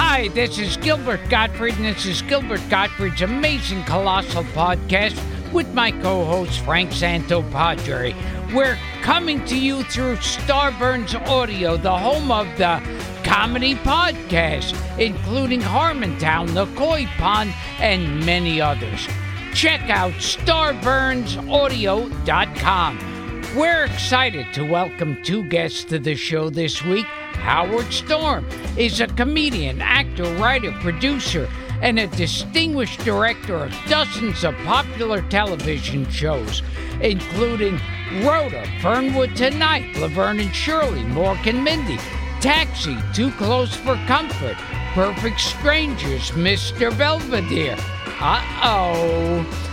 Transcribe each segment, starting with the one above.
Hi, this is Gilbert Gottfried, and this is Gilbert Gottfried's amazing colossal podcast with my co-host Frank Santopadre. We're coming to you through Starburns Audio, the home of the comedy podcast, including Harmontown, The Koi Pond, and many others. Check out starburnsaudio.com. We're excited to welcome two guests to the show this week. Howard Storm is a comedian, actor, writer, producer, and a distinguished director of dozens of popular television shows, including Rhoda, Fernwood Tonight, Laverne and Shirley, Mork and Mindy, Taxi, Too Close for Comfort, Perfect Strangers, Mr. Belvedere. Uh oh.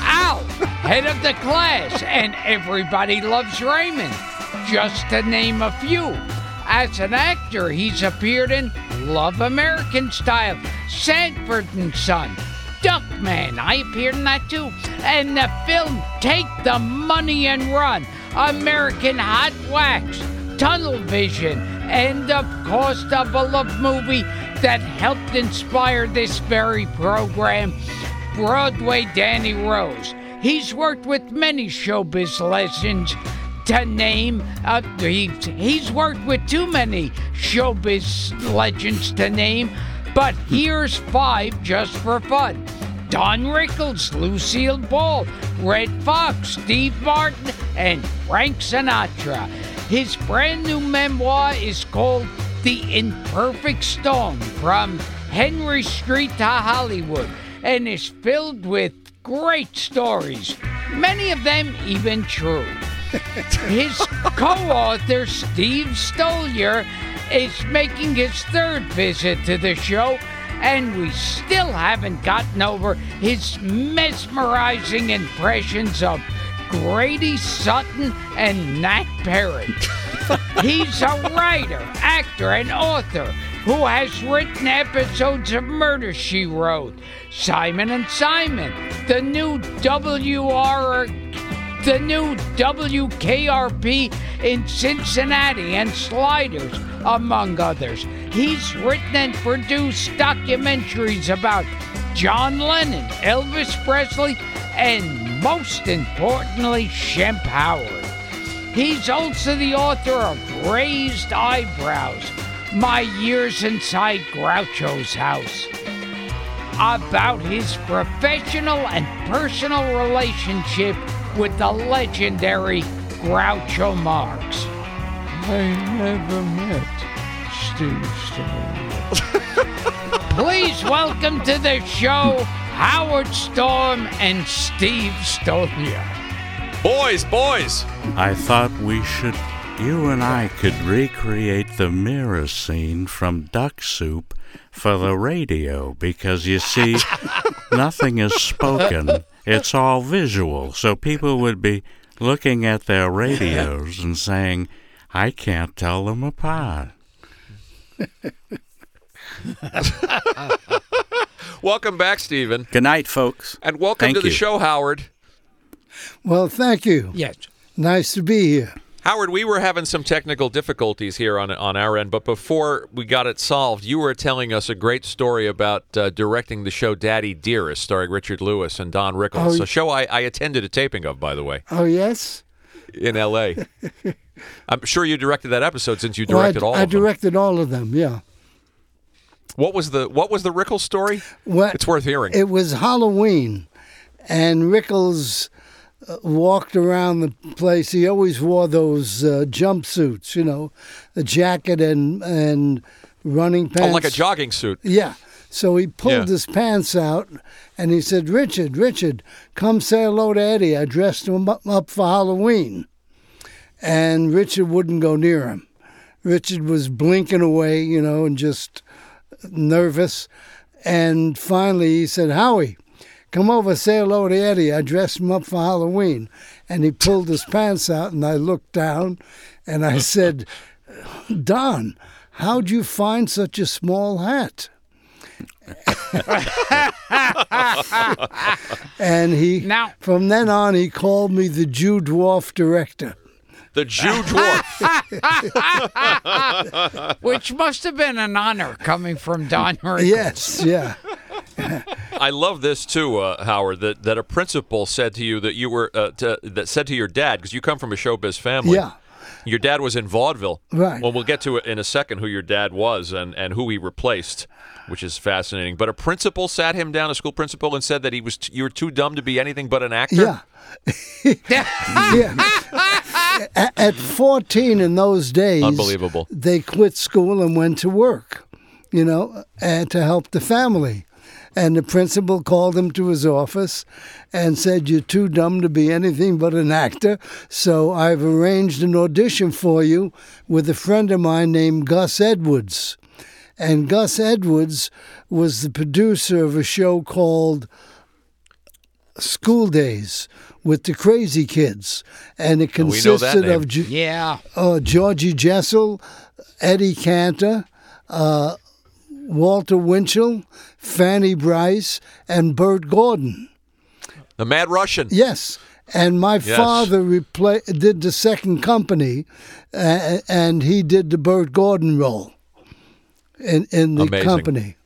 Al, head of the class, and everybody loves Raymond, just to name a few. As an actor, he's appeared in Love American Style, Sanford and Son, Duckman, I appeared in that too, and the film Take the Money and Run, American Hot Wax, Tunnel Vision, and of course the beloved movie that helped inspire this very program, Broadway Danny Rose. He's worked with many showbiz legends to name. Uh, he's, he's worked with too many showbiz legends to name, but here's five just for fun. Don Rickles, Lucille Ball, Redd Foxx, Steve Martin, and Frank Sinatra. His brand new memoir is called The Imperfect Storm from Henry Street to Hollywood and is filled with great stories, many of them even true. His co author, Steve Stoliar, is making his third visit to the show, and we still haven't gotten over his mesmerizing impressions of Grady Sutton and Nat Perry. He's a writer, actor, and author who has written episodes of Murder She Wrote, Simon and Simon, the new WR the new WKRP in Cincinnati and Sliders, among others. He's written and produced documentaries about John Lennon, Elvis Presley, and most importantly, Shemp Howard. He's also the author of Raised Eyebrows, My Years Inside Groucho's House about his professional and personal relationship with the legendary Groucho Marx. I never met Steve Stoliar. Please welcome to the show Howard Storm and Steve Stoliar. Boys, boys, I thought we should you and I could recreate the mirror scene from Duck Soup for the radio because you see, nothing is spoken, it's all visual. So people would be looking at their radios and saying, I can't tell them apart. Welcome back, Stephen. Good night, folks. And welcome Thank to the show, Howard. Well, thank you. Yes. Nice to be here. Howard, we were having some technical difficulties here on on our end, but before we got it solved, you were telling us a great story about uh, directing the show Daddy Dearest, starring Richard Lewis and Don Rickles. Oh, a show I, I attended a taping of, by the way, Oh, yes? in L.A. I'm sure you directed that episode since you Well, I- directed all I of them. directed all of them, yeah. What was the What was the Rickles story? Well, It's worth hearing. It was Halloween, and Rickles walked around the place. He always wore those uh, jumpsuits, you know, a jacket and and running oh, pants. like a jogging suit. Yeah. So he pulled Yeah. his pants out and he said, Richard, Richard, come say hello to Eddie. I dressed him up for Halloween. And Richard wouldn't go near him. Richard was blinking away, you know, and just nervous. And finally he said, Howie, come over, say hello to Eddie. I dressed him up for Halloween. And he pulled his pants out, and I looked down and I said, Don, how'd you find such a small hat? and he, Now- from then on, he called me the Jew dwarf director. The Jew dwarf. Which must have been an honor coming from Don Rickles. Yes, yeah. I love this too, uh, Howard. That that a principal said to you that you were uh, to, that said to your dad because you come from a showbiz family. Yeah. Your dad was in vaudeville. Right. Well, we'll get to it in a second who your dad was and, and who he replaced, which is fascinating. But a principal sat him down, a school principal, and said that he was t- you were too dumb to be anything but an actor. Yeah. yeah. At 14 in those days, Unbelievable. they quit school and went to work, you know, and to help the family. And the principal called him to his office and said, You're too dumb to be anything but an actor. So I've arranged an audition for you with a friend of mine named Gus Edwards. And Gus Edwards was the producer of a show called School Days with the Crazy Kids. And it Oh, we know that consisted of Ju- Yeah. uh, Georgie Jessel, Eddie Cantor, uh, Walter Winchell, Fanny Brice, and Bert Gordon. The Mad Russian. Yes. And my Yes. father repla- did the second company, uh, and he did the Bert Gordon role in, in the Amazing. company.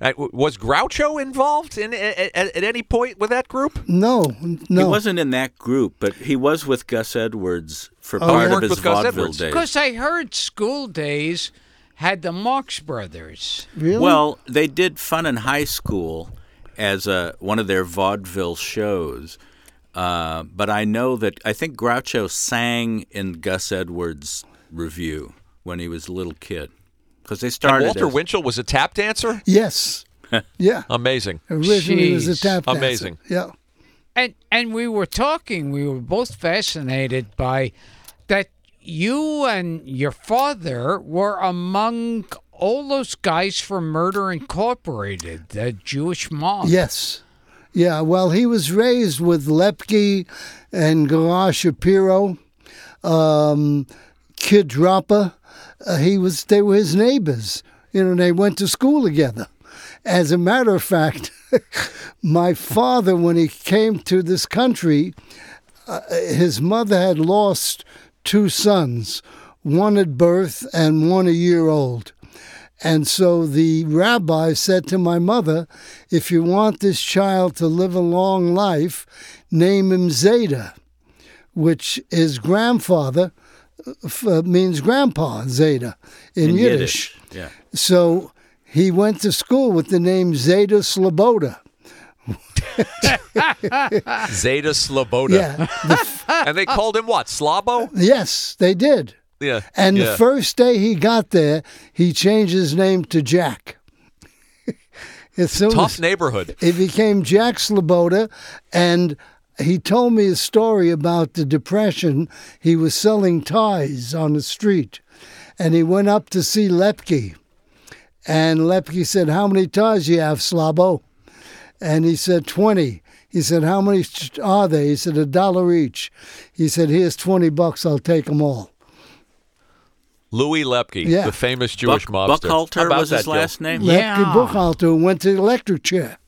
Uh, was Groucho involved in at, at, at any point with that group? No, no. He wasn't in that group, but he was with Gus Edwards for Oh, part of his vaudeville days. Because I heard School Days had the Marx Brothers. Really? Well, they did Fun in High School as a, one of their vaudeville shows. Uh, but I know that I think Groucho sang in Gus Edwards' revue when he was a little kid. Because they And started. Walter as- Winchell was a tap dancer. yes. Yeah. Amazing. Originally, he was a Jeez. tap dancer. Amazing. Yeah. And and we were talking, we were both fascinated by that you and your father were among all those guys from Murder Incorporated, the Jewish mob. Yes. Yeah, well, he was raised with Lepke and Gurrah Shapiro, um, Kid Dropper. Uh, he was they were his neighbors. You know, they went to school together. As a matter of fact, my father, when he came to this country, uh, his mother had lost two sons, one at birth and one a year old. And so the rabbi said to my mother, if you want this child to live a long life, name him Zeta, which is grandfather, uh, f- means grandpa, Zeta, in, in Yiddish. Yiddish. Yeah. So he went to school with the name Zeta Sloboda. Zeta Sloboda. Yeah. The- And they called him what? Slabo? yes, they did. Yeah. And yeah. the first day he got there, he changed his name to Jack. tough neighborhood. it became Jack Sloboda, and he told me a story about the Depression. He was selling ties on the street, and he went up to see Lepke. And Lepke said, How many ties you have, Slabo? And he said, 20. He said, How many are they? He said, A dollar each. He said, Here's 20 bucks. I'll take them all. Louis Lepke, Yeah. the famous Jewish Buck, mobster. How Buchalter was his that, Gil? last name. Yeah. Lepke Buchalter went to the electric chair.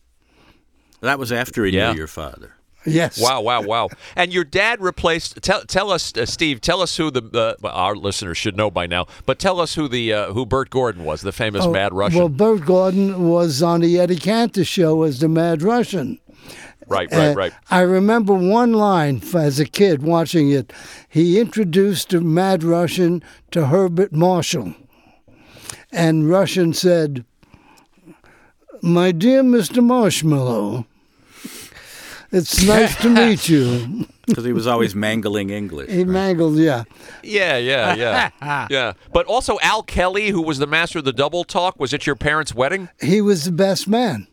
That was after he Yeah. knew your father. Yes. Wow, wow, wow! And your dad replaced. Tell, tell us, uh, Steve. Tell us who the uh, our listeners should know by now. But tell us who the uh, who Bert Gordon was, the famous Oh, Mad Russian. Well, Bert Gordon was on the Eddie Cantor show as the Mad Russian. right, right, right. I remember one line as a kid watching it. He introduced the Mad Russian to Herbert Marshall. And Russian said, My dear Mr. Marshmallow, it's nice to meet you. Because he was always mangling English. He mangled, yeah. Yeah, yeah, yeah, yeah. But also Al Kelly, who was the master of the double talk. Was at your parents' wedding? He was the best man.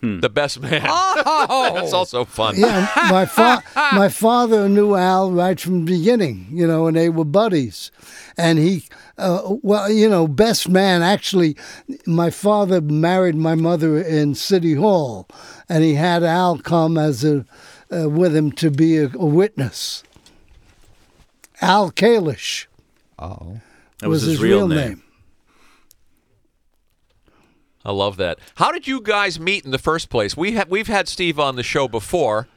Hmm. The best man. Oh, That's also fun. Yeah, my fa- my father knew Al right from the beginning, you know, and they were buddies. And he, uh, well, you know, best man. Actually, my father married my mother in City Hall, and he had Al come as a uh, with him to be a, a witness. Al Kalish oh. That was, his, real, name. name. I love that. How did you guys meet in the first place? We have we've had Steve on the show before.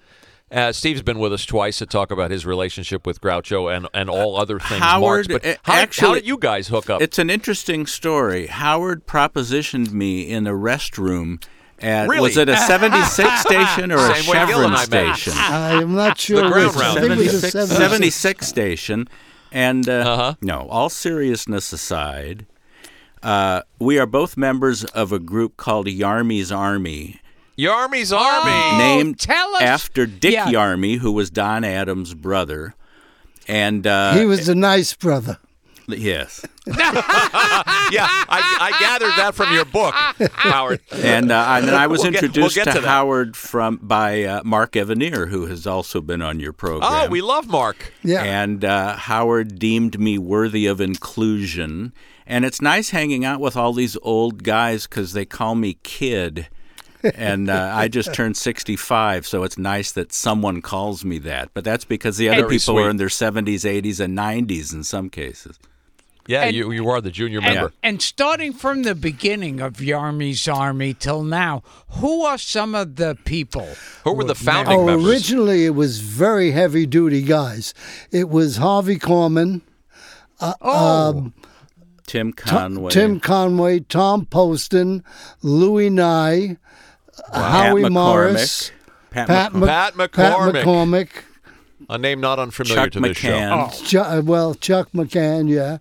Uh, Steve's been with us twice to talk about his relationship with Groucho and, and all other things. Howard, Marx, but uh, how, did- actually, how did you guys hook up? It's an interesting story. Howard propositioned me in a restroom at Really? was it a 76 station or a Same way Chevron station? I am not sure. ground which. I round. think it was a 76, 76. 76 station. And uh, Uh-huh. no, all seriousness aside, uh, we are both members of a group called Yarmy's Army, Yarmy's Army. Oh, named tell us- after Dick Yeah. Yarmy, who was Don Adams' brother. And uh, He was a nice brother. yes, yeah, I, I gathered that from your book, Howard. and uh, and then I was We'll get- we'll introduced get to, to. Howard from by uh, Mark Evanier, who has also been on your program. Oh, we love Mark. Yeah. And uh, Howard deemed me worthy of inclusion. And it's nice hanging out with all these old guys because they call me kid. And uh, I just turned 65, so it's nice that someone calls me that. But that's because the other Very people sweet. are in their 70s, 80s, and 90s in some cases. Yeah, And- you you are the junior And, member. and starting from the beginning of Yarmy's Army till now, who are some of the people? Who were the who- founding Oh, members? originally it was very heavy duty guys. It was Harvey Korman, Oh, Tim T- Conway. Tim Conway, Tom Poston, Louis Nye, Pat Howie Morris, Pat, Pat, McCormick, Mc- Pat Pat McCormick. McCormick, A name not unfamiliar Chuck to this McCann. show. Chu- uh, well, Chuck McCann, yeah,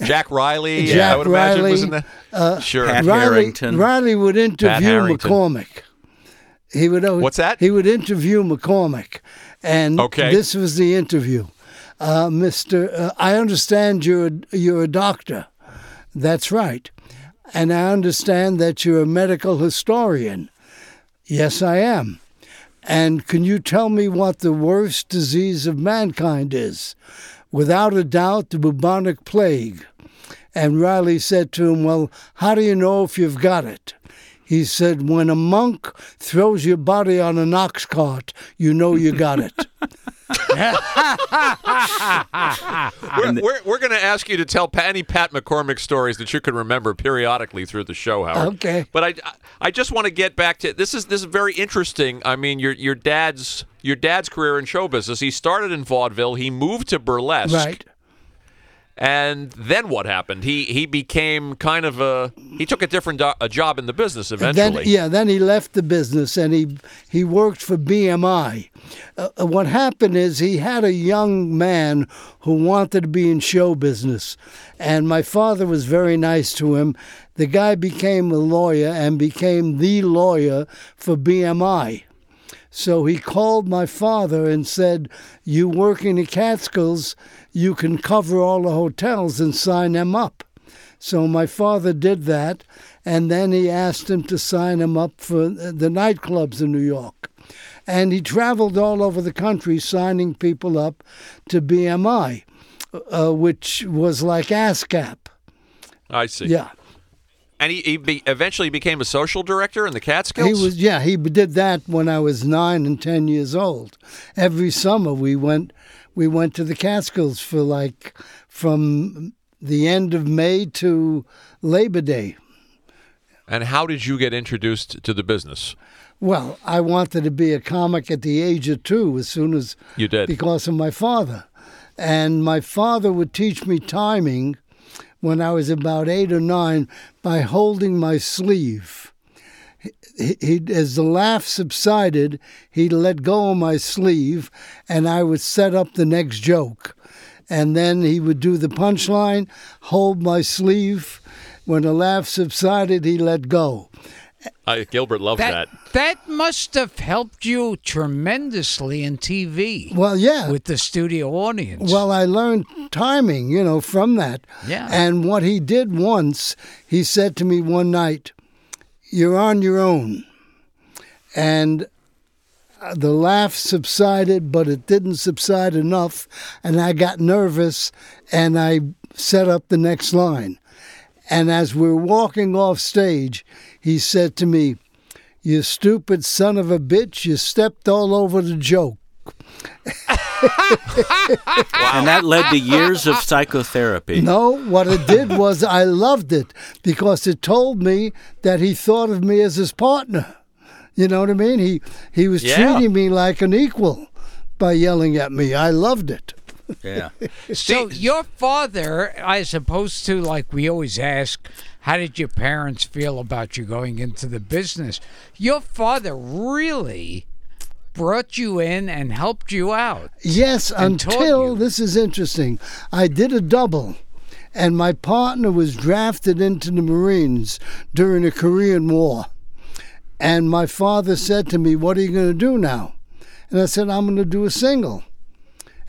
Jack Riley. Jack I would imagine was in Riley, the. sure. Pat Riley, Harrington. Riley would interview Harrington. McCormick. He would. always- What's that? He would interview McCormick, and Okay. this was the interview. Uh, Mister, uh, I understand you're a, you're a doctor. That's right, and I understand that you're a medical historian. Yes, I am. And can you tell me what the worst disease of mankind is? Without a doubt, the bubonic plague. And Riley said to him, Well, how do you know if you've got it? He said, When a monk throws your body on an ox cart, you know you got it. We're, we're, we're going to ask you to tell any Pat McCormick stories that you can remember periodically through the show, Howard. Okay. But I, I just want to get back to this is this is very interesting. I mean, your your dad's your dad's career in show business. He started in vaudeville. He moved to burlesque. right. And then what happened? He he became kind of a he took a different do- a job in the business eventually. Then, yeah, then he left the business and he he worked for BMI. Uh, uh, what happened is he had a young man who wanted to be in show business, and my father was very nice to him. The guy became a lawyer and became the lawyer for BMI. So he called my father and said, You work in the Catskills, you can cover all the hotels and sign them up. So my father did that, and then he asked him to sign him up for the nightclubs in New York. And he traveled all over the country signing people up to BMI, uh, which was like ASCAP. I see. Yeah. And he, he be, eventually became a social director in the Catskills. He was, yeah, he did that when I was nine and ten years old. Every summer we went, we went to the Catskills for like from the end of May to Labor Day. And how did you get introduced to the business? Well, I wanted to be a comic at the age of two as soon as You did. because of my father. And my father would teach me timing when I was about eight or nine by holding my sleeve. He, he, as the laugh subsided, he'd let go of my sleeve and I would set up the next joke. And then he would do the punchline, hold my sleeve. When the laugh subsided, he let go. Uh, Gilbert loves that. That that must have helped you tremendously in TV. Well, yeah. with the studio audience. Well, I learned timing, you know, from that. Yeah. And what he did once, he said to me one night, You're on your own. And uh, the laugh subsided, but it didn't subside enough. And I got nervous and I set up the next line. And as we're walking off stage, he said to me, You stupid son of a bitch, you stepped all over the joke. And that led to years of psychotherapy. No, what it did was I loved it because it told me that he thought of me as his partner. You know what I mean? He he was Yeah. treating me like an equal by yelling at me. I loved it. Yeah. so your father, as opposed to like we always ask, how did your parents feel about you going into the business? Your father really brought you in and helped you out. Yes, until this is interesting. I did a double, and my partner was drafted into the Marines during the Korean War. And my father said to me, What are you going to do now? And I said, I'm going to do a single.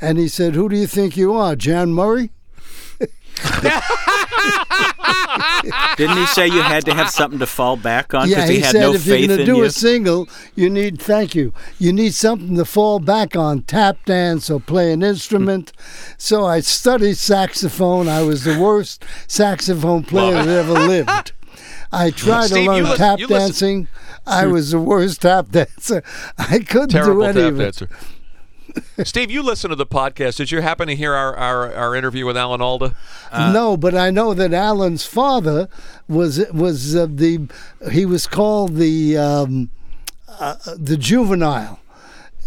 And he said, Who do you think you are, Jan Murray? Didn't he say you had to have something to fall back on yeah, because he, he, had said no if you're going to do you? a single, you need thank you. You need something to fall back on, tap dance or play an instrument. so I studied saxophone. I was the worst saxophone player that ever lived. I tried Steve, to learn lis- tap you listen- dancing. I was the worst tap dancer. I couldn't Terrible do any tap of it. dancer. Steve, you listen to the podcast. Did you happen to hear our, our, our interview with Alan Alda? no, but I know that Alan's father was was uh, the he was called the um, uh, the juvenile.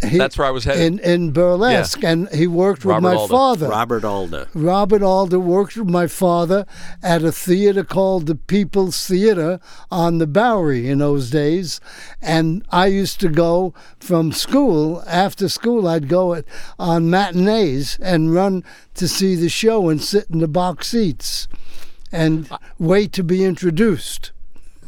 He- That's where I was headed. in in burlesque, and he worked with Robert my Alda. father. Robert Alda. Robert Alda worked with my father at a theater called the People's Theater on the Bowery in those days. And I used to go from school, after school, I'd go at, on matinees and run to see the show and sit in the box seats and wait to be introduced.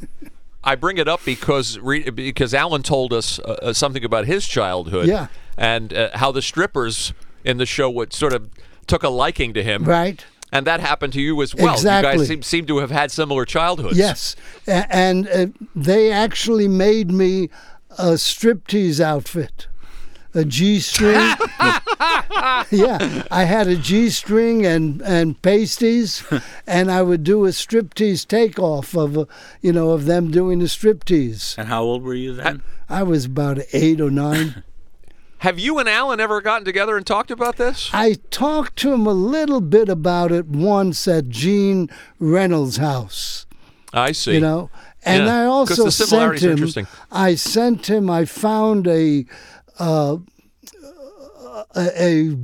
I bring it up because re, because Alan told us uh, uh, something about his childhood. Yeah. And uh, how the strippers in the show would sort of took a liking to him. Right. And that happened to you as well. Exactly. You guys seem, seem to have had similar childhoods. Yes, A- and uh, they actually made me a striptease outfit, a G string. yeah, I had a G string and and pasties, and I would do a striptease takeoff of you know of them doing the striptease. And how old were you then? I was about eight or nine. Have you and Alan ever gotten together and talked about this? I talked to him a little bit about it once at Gene Reynolds' house. I see. You know, and Yeah, I 'cause also the sent him. interesting. I sent him. I found a, uh, a, a,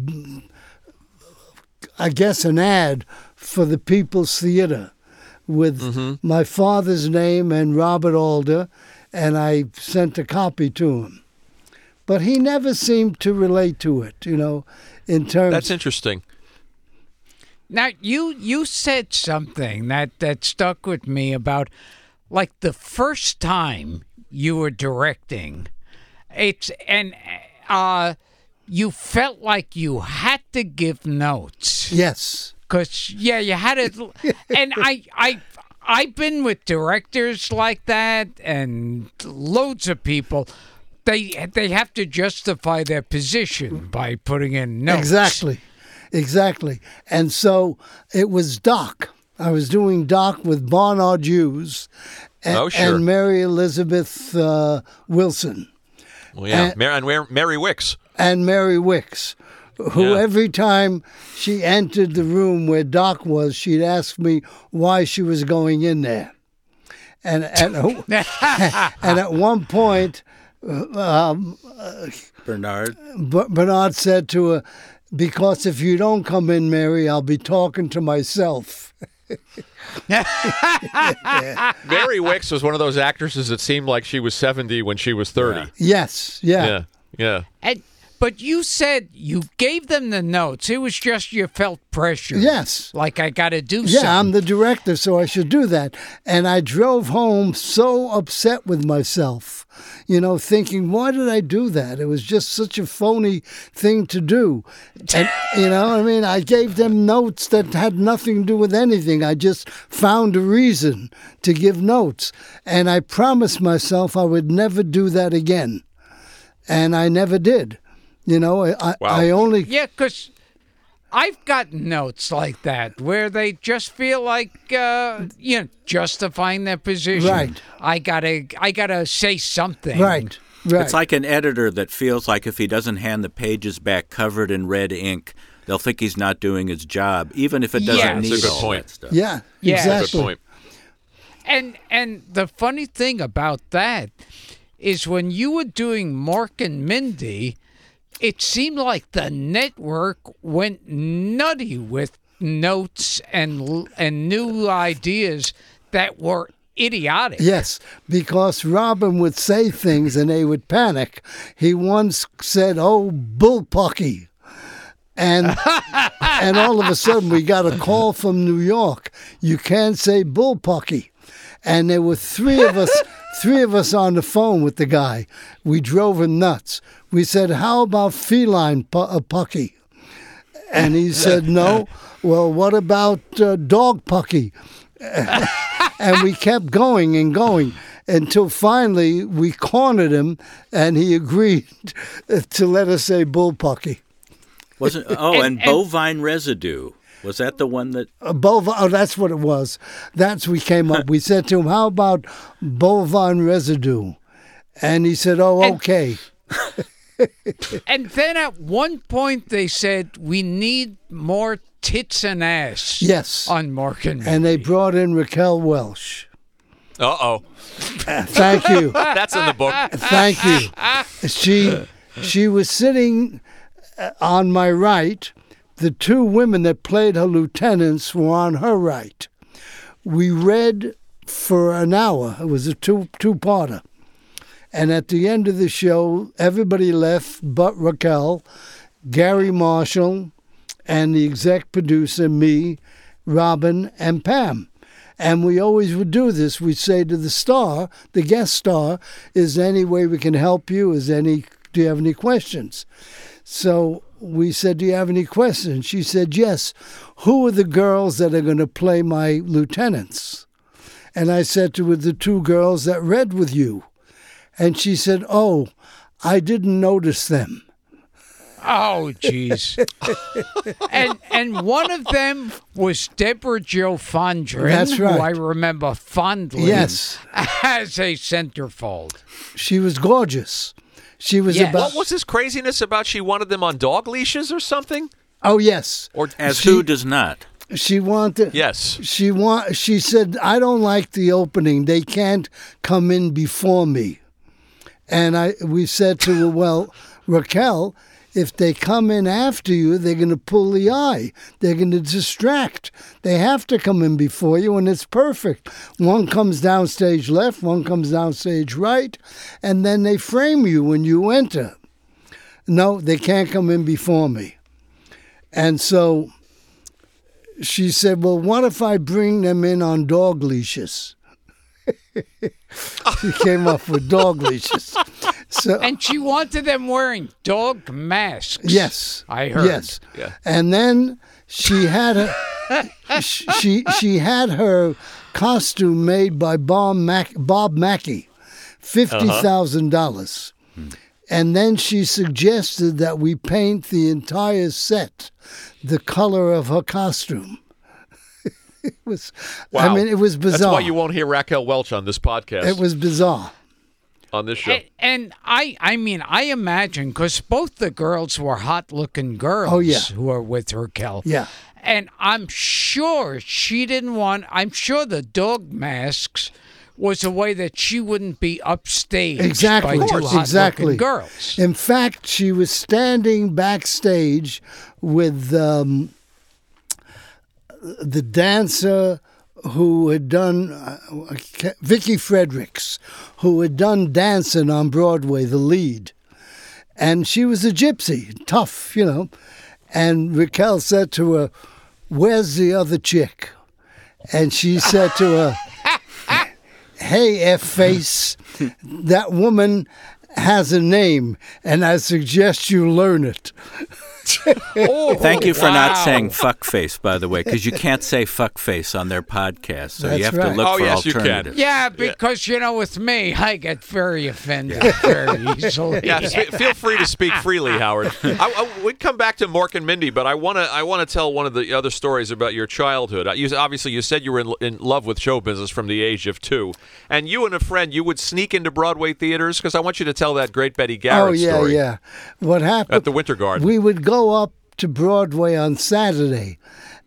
I guess an ad for the People's Theater with Mm-hmm. my father's name and Robert Alda, and I sent a copy to him. But he never seemed to relate to it, you know, in terms. That's interesting. Now you you said something that that stuck with me about like the first time you were directing. It's and uh you felt like you had to give notes. Yes. Cuz yeah, you had to and I I I've been with directors like that and loads of people they they have to justify their position by putting in notes. Exactly, exactly. And so it was Doc. I was doing Doc with Barnard Hughes and, Oh, sure. and Mary Elizabeth uh, Wilson Well, yeah, And- Mar- and Mary Wickes. and Mary Wickes, who Yeah. every time she entered the room where Doc was, she'd ask me why she was going in there. And and, and at one point, um, Bernard. Bernard said to her, "Because if you don't come in, Mary, I'll be talking to myself." Mary Wickes was one of those actresses that seemed like she was 70 when she was 30. Yes, yeah. Yeah. Yeah. And, but you said you gave them the notes. It was just you felt pressure. Yes. Like I got to do Yeah, I'm the director, so I should do that. And I drove home so upset with myself, you know, thinking, why did I do that? It was just such a phony thing to do. And, you know, I mean, I gave them notes that had nothing to do with anything. I just found a reason to give notes. And I promised myself I would never do that again. And I never did. You know, I, I- I only. Yeah, because I've gotten notes like that where they just feel like uh, you know justifying their position. Right. I gotta I gotta say something. Right. Right. It's like an editor that feels like if he doesn't hand the pages back covered in red ink, they'll think he's not doing his job, even if it doesn't Yes. need That's a good all point. that stuff. Yeah, Yeah. That's a exactly. good point. And and the funny thing about that is when you were doing Mork and Mindy, it seemed like the network went nutty with notes and and new ideas that were idiotic. Yes, because Robin would say things and they would panic. He once said, "Oh, bullpucky," and and all of a sudden we got a call from New York. You can't say bullpucky, and there were three of us. Three of us on the phone with the guy. We drove him nuts. We said, "How about feline pu- uh, pucky?" And he said, "No." Well, what about uh, dog pucky? and we kept going and going until finally we cornered him and he agreed to let us say bullpucky. Wasn't oh, And- and, and- bovine residue. Was that the one that Uh, bov- oh, that's what it was. That's we came up. We said to him, "How about bovine residue?" And he said, "Oh, And- okay." And then at one point they said we need more tits and ass. Yes. On Mork and And they brought in Raquel Welch. Uh oh. Thank you. That's in the book. Thank you. She she was sitting uh, on my right. The two women that played her lieutenants were on her right. We read for an hour. It was a two two parter. And at the end of the show, everybody left but Raquel, Garry Marshall, and the exec producer, me, Robin, and Pam. And we always would do this. We'd say to the star, the guest star, is there any way we can help you? Is any do you have any questions? So we said, Do you have any questions? She said, Yes. Who are the girls that are going to play my lieutenants? And I said to her, The two girls that read with you. And she said, Oh, I didn't notice them. Oh, jeez. and and one of them was Debra Jo Fondren, That's right. who I remember fondly Yes. as a centerfold. She was gorgeous. She was Yes. about. What was this craziness about she wanted them on dog leashes or something? Oh, yes. Or as She- who does not? She wanted. Yes. She want. She said, "I don't like the opening. They can't come in before me." And I, we said to her, "Well, Raquel, if they come in after you, they're going to pull the eye. They're going to distract. They have to come in before you, and it's perfect. One comes down stage left, one comes down stage right, and then they frame you when you enter. No, they can't come in before me." And so she said, Well, what if I bring them in on dog leashes? She came up with dog leashes. So And she wanted them wearing dog masks. yes, I heard. Yes, Yeah. and then she had her, she she had her costume made by Bob Mac, Bob Mackie, fifty dollars, And then she suggested that we paint the entire set the color of her costume. it was, Wow. I mean, it was bizarre. That's why you won't hear Raquel Welch on this podcast. it was bizarre. on this show. And, and I, I mean, I imagine because both the girls were hot-looking girls. Oh, yeah. who are with Raquel. Yeah. and I'm sure she didn't want. I'm sure the dog masks was a way that she wouldn't be upstage. Exactly. by two hot-looking exactly. girls. In fact, she was standing backstage with um, the dancer who had done uh, Vicky Fredericks, who had done dancing on Broadway, the lead, and she was a gypsy, tough, you know. And Raquel said to her, "Where's the other chick?" And she said to her. Hey, F face, that woman has a name, and I suggest you learn it. Oh, Thank you for wow. not saying fuckface, by the way, because you can't say fuckface on their podcast. So you have right. to look Oh, for yes, you can. alternatives. Yeah, because you know, with me, I get very offended very easily. Yes, fe- feel free to speak freely, Howard. I, I, we come back to Mork and Mindy, but I want to I want to tell one of the other stories about your childhood. Uh, You, obviously, you said you were in, in love with show business from the age of two, and you and a friend you would sneak into Broadway theaters because I want you to tell that great Betty Garrett oh yeah, story yeah. What happened at the Winter Garden. We would go up to Broadway on Saturday,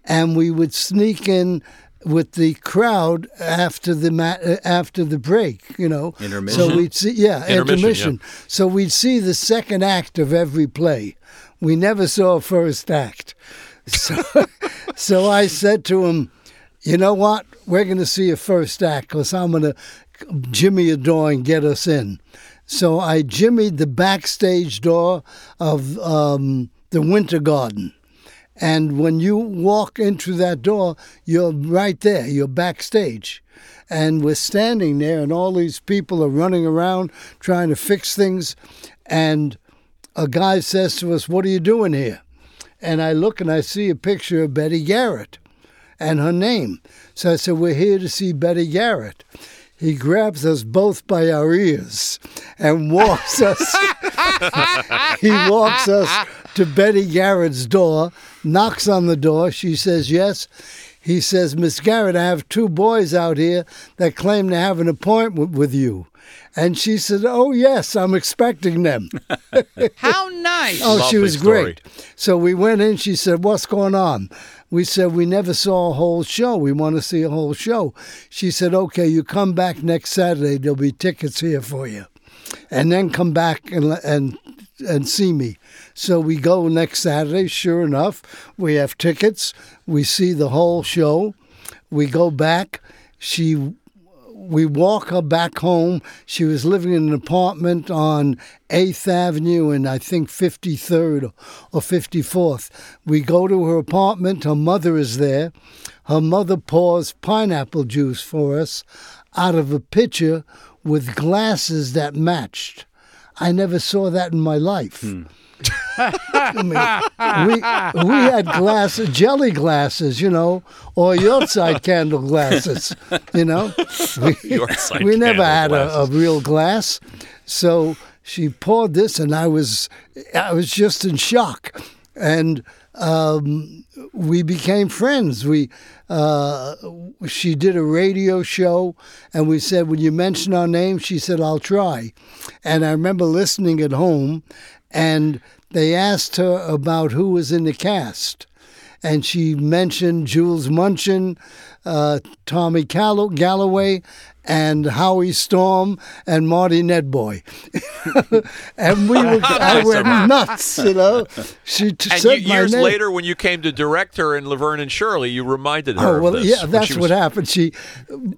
and we would sneak in with the crowd after the ma- uh, after the break. You know, Intermission. So we'd see, yeah, Intermission, intermission. So we'd see the second act of every play. We never saw a first act. So, so I said to him, "You know what? We're going to see a first act because I'm going to jimmy a door and get us in." So I jimmied the backstage door of um, the Winter Garden. And when you walk into that door, you're right there, you're backstage. And we're standing there, and all these people are running around trying to fix things. And a guy says to us, What are you doing here? And I look and I see a picture of Betty Garrett and her name. So I said, We're here to see Betty Garrett. He grabs us both by our ears and walks us. he walks us to Betty Garrett's door, knocks on the door. She says, Yes. He says, Miss Garrett, I have two boys out here that claim to have an appointment with you. And she said, Oh, yes, I'm expecting them. How nice. Oh, she was story. great. So we went in. She said, What's going on? We said, We never saw a whole show. We want to see a whole show. She said, Okay, you come back next Saturday. There'll be tickets here for you. And then come back and, and, and see me. So we go next Saturday. Sure enough, we have tickets. We see the whole show. We go back. She we walk her back home. She was living in an apartment on 8th Avenue and I think 53rd or 54th. We go to her apartment. Her mother is there. Her mother pours pineapple juice for us out of a pitcher with glasses that matched. I never saw that in my life. I mean, we, we had glasses, jelly glasses, you know, or Yahrzeit candle glasses, you know. We, we never had a, a real glass. So she poured this, and I was, I was just in shock. And um, we became friends. We, uh, she did a radio show, and we said, "When you mention our name," she said, "I'll try." And I remember listening at home, and they asked her about who was in the cast, and she mentioned Jules Munshin, uh, Tommy Callow- Galloway, and Howie Storm and Marty Nedboy. and we were, I went nuts, you know. She t- and said you, years name. later, when you came to direct her in Laverne and Shirley, you reminded her Oh well, yeah, that's she what happened. She,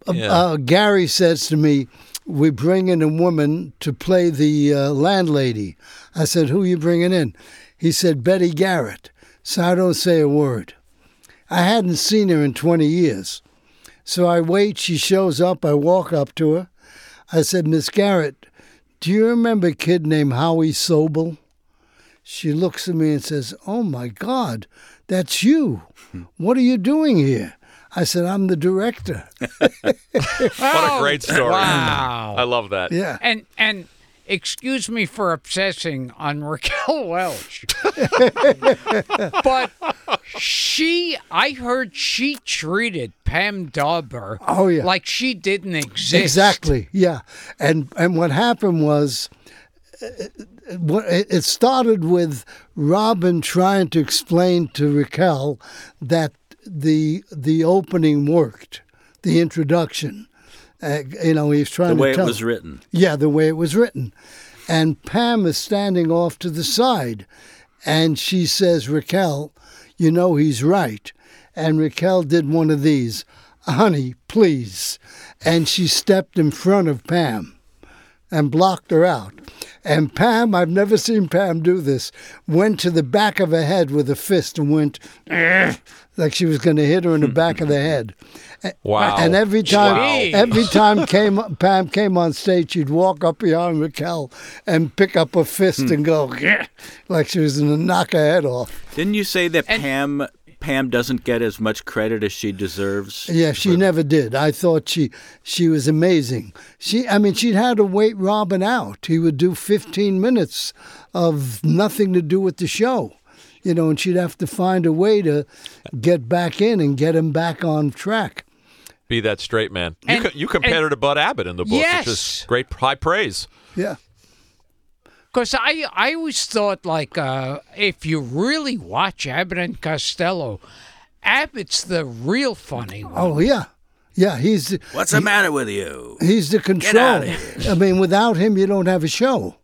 uh, Yeah. uh, Gary says to me, "We bring in a woman to play the uh, landlady." I said, "Who you bringing in?" He said, "Betty Garrett." So I don't say a word. I hadn't seen her in twenty years, so I wait. She shows up. I walk up to her. I said, "Miss Garrett, do you remember a kid named Howie Sobel?" She looks at me and says, Oh my God, that's you. What are you doing here? I said, I'm the director. What a great oh, story! Wow. I love that. Yeah. And and excuse me for obsessing on Raquel Welch, but she, I heard she treated Pam Dawber Oh, yeah. like she didn't exist. Exactly. Yeah. And and what happened was uh, it it started with Robin trying to explain to Raquel that the the opening worked, the introduction. Uh, you know, he was trying The to way it was written. Yeah, the way it was written. And Pam is standing off to the side, and she says, Raquel, you know he's right. And Raquel did one of these, honey, please. And she stepped in front of Pam and blocked her out. And Pam, I've never seen Pam do this, went to the back of her head with a fist and went, like she was going to hit her in the back of the head. Wow. And every time, Wow. every time came Pam came on stage, she'd walk up behind Raquel and pick up a fist hmm. and go, "Grr," like she was going to knock her head off. Didn't you say that Pam Pam doesn't get as much credit as she deserves? Yeah, she never did. I thought she she was amazing. She, I mean, she'd had to wait Robin out. He would do 15 minutes of nothing to do with the show, you know, and she'd have to find a way to get back in and get him back on track. Be that straight man. You, And- co- you compared and- her to Bud Abbott in the book, which Yes. is great high praise. Yeah. Because I, I always thought, like, uh, if you really watch Abbott and Costello, Abbott's the real funny one. Oh yeah, yeah. He's the- What's the matter with you? he's the control. outta I mean, without him, you don't have a show.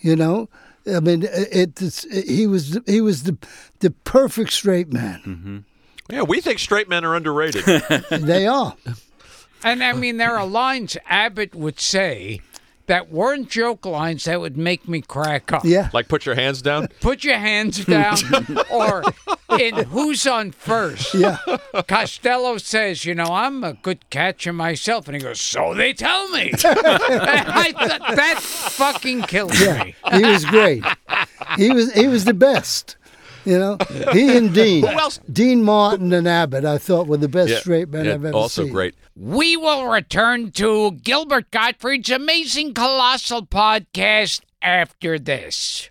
You know. I mean, it, it's he was he was the the perfect straight man. Yeah, we think straight men are underrated. They are. And I mean, there are lines Abbott would say that weren't joke lines that would make me crack up. Yeah. like put your hands down. Put your hands down, or in Who's on First? Yeah. Costello says, You know, I'm a good catcher myself. And he goes, So they tell me. I thought that fucking kills me. He was great. He was he was the best. You know, he and Dean, else? Dean Martin and Abbott, I thought were the best Yeah, straight men yeah, I've ever also seen. Also great. We will return to Gilbert Gottfried's amazing colossal podcast after this.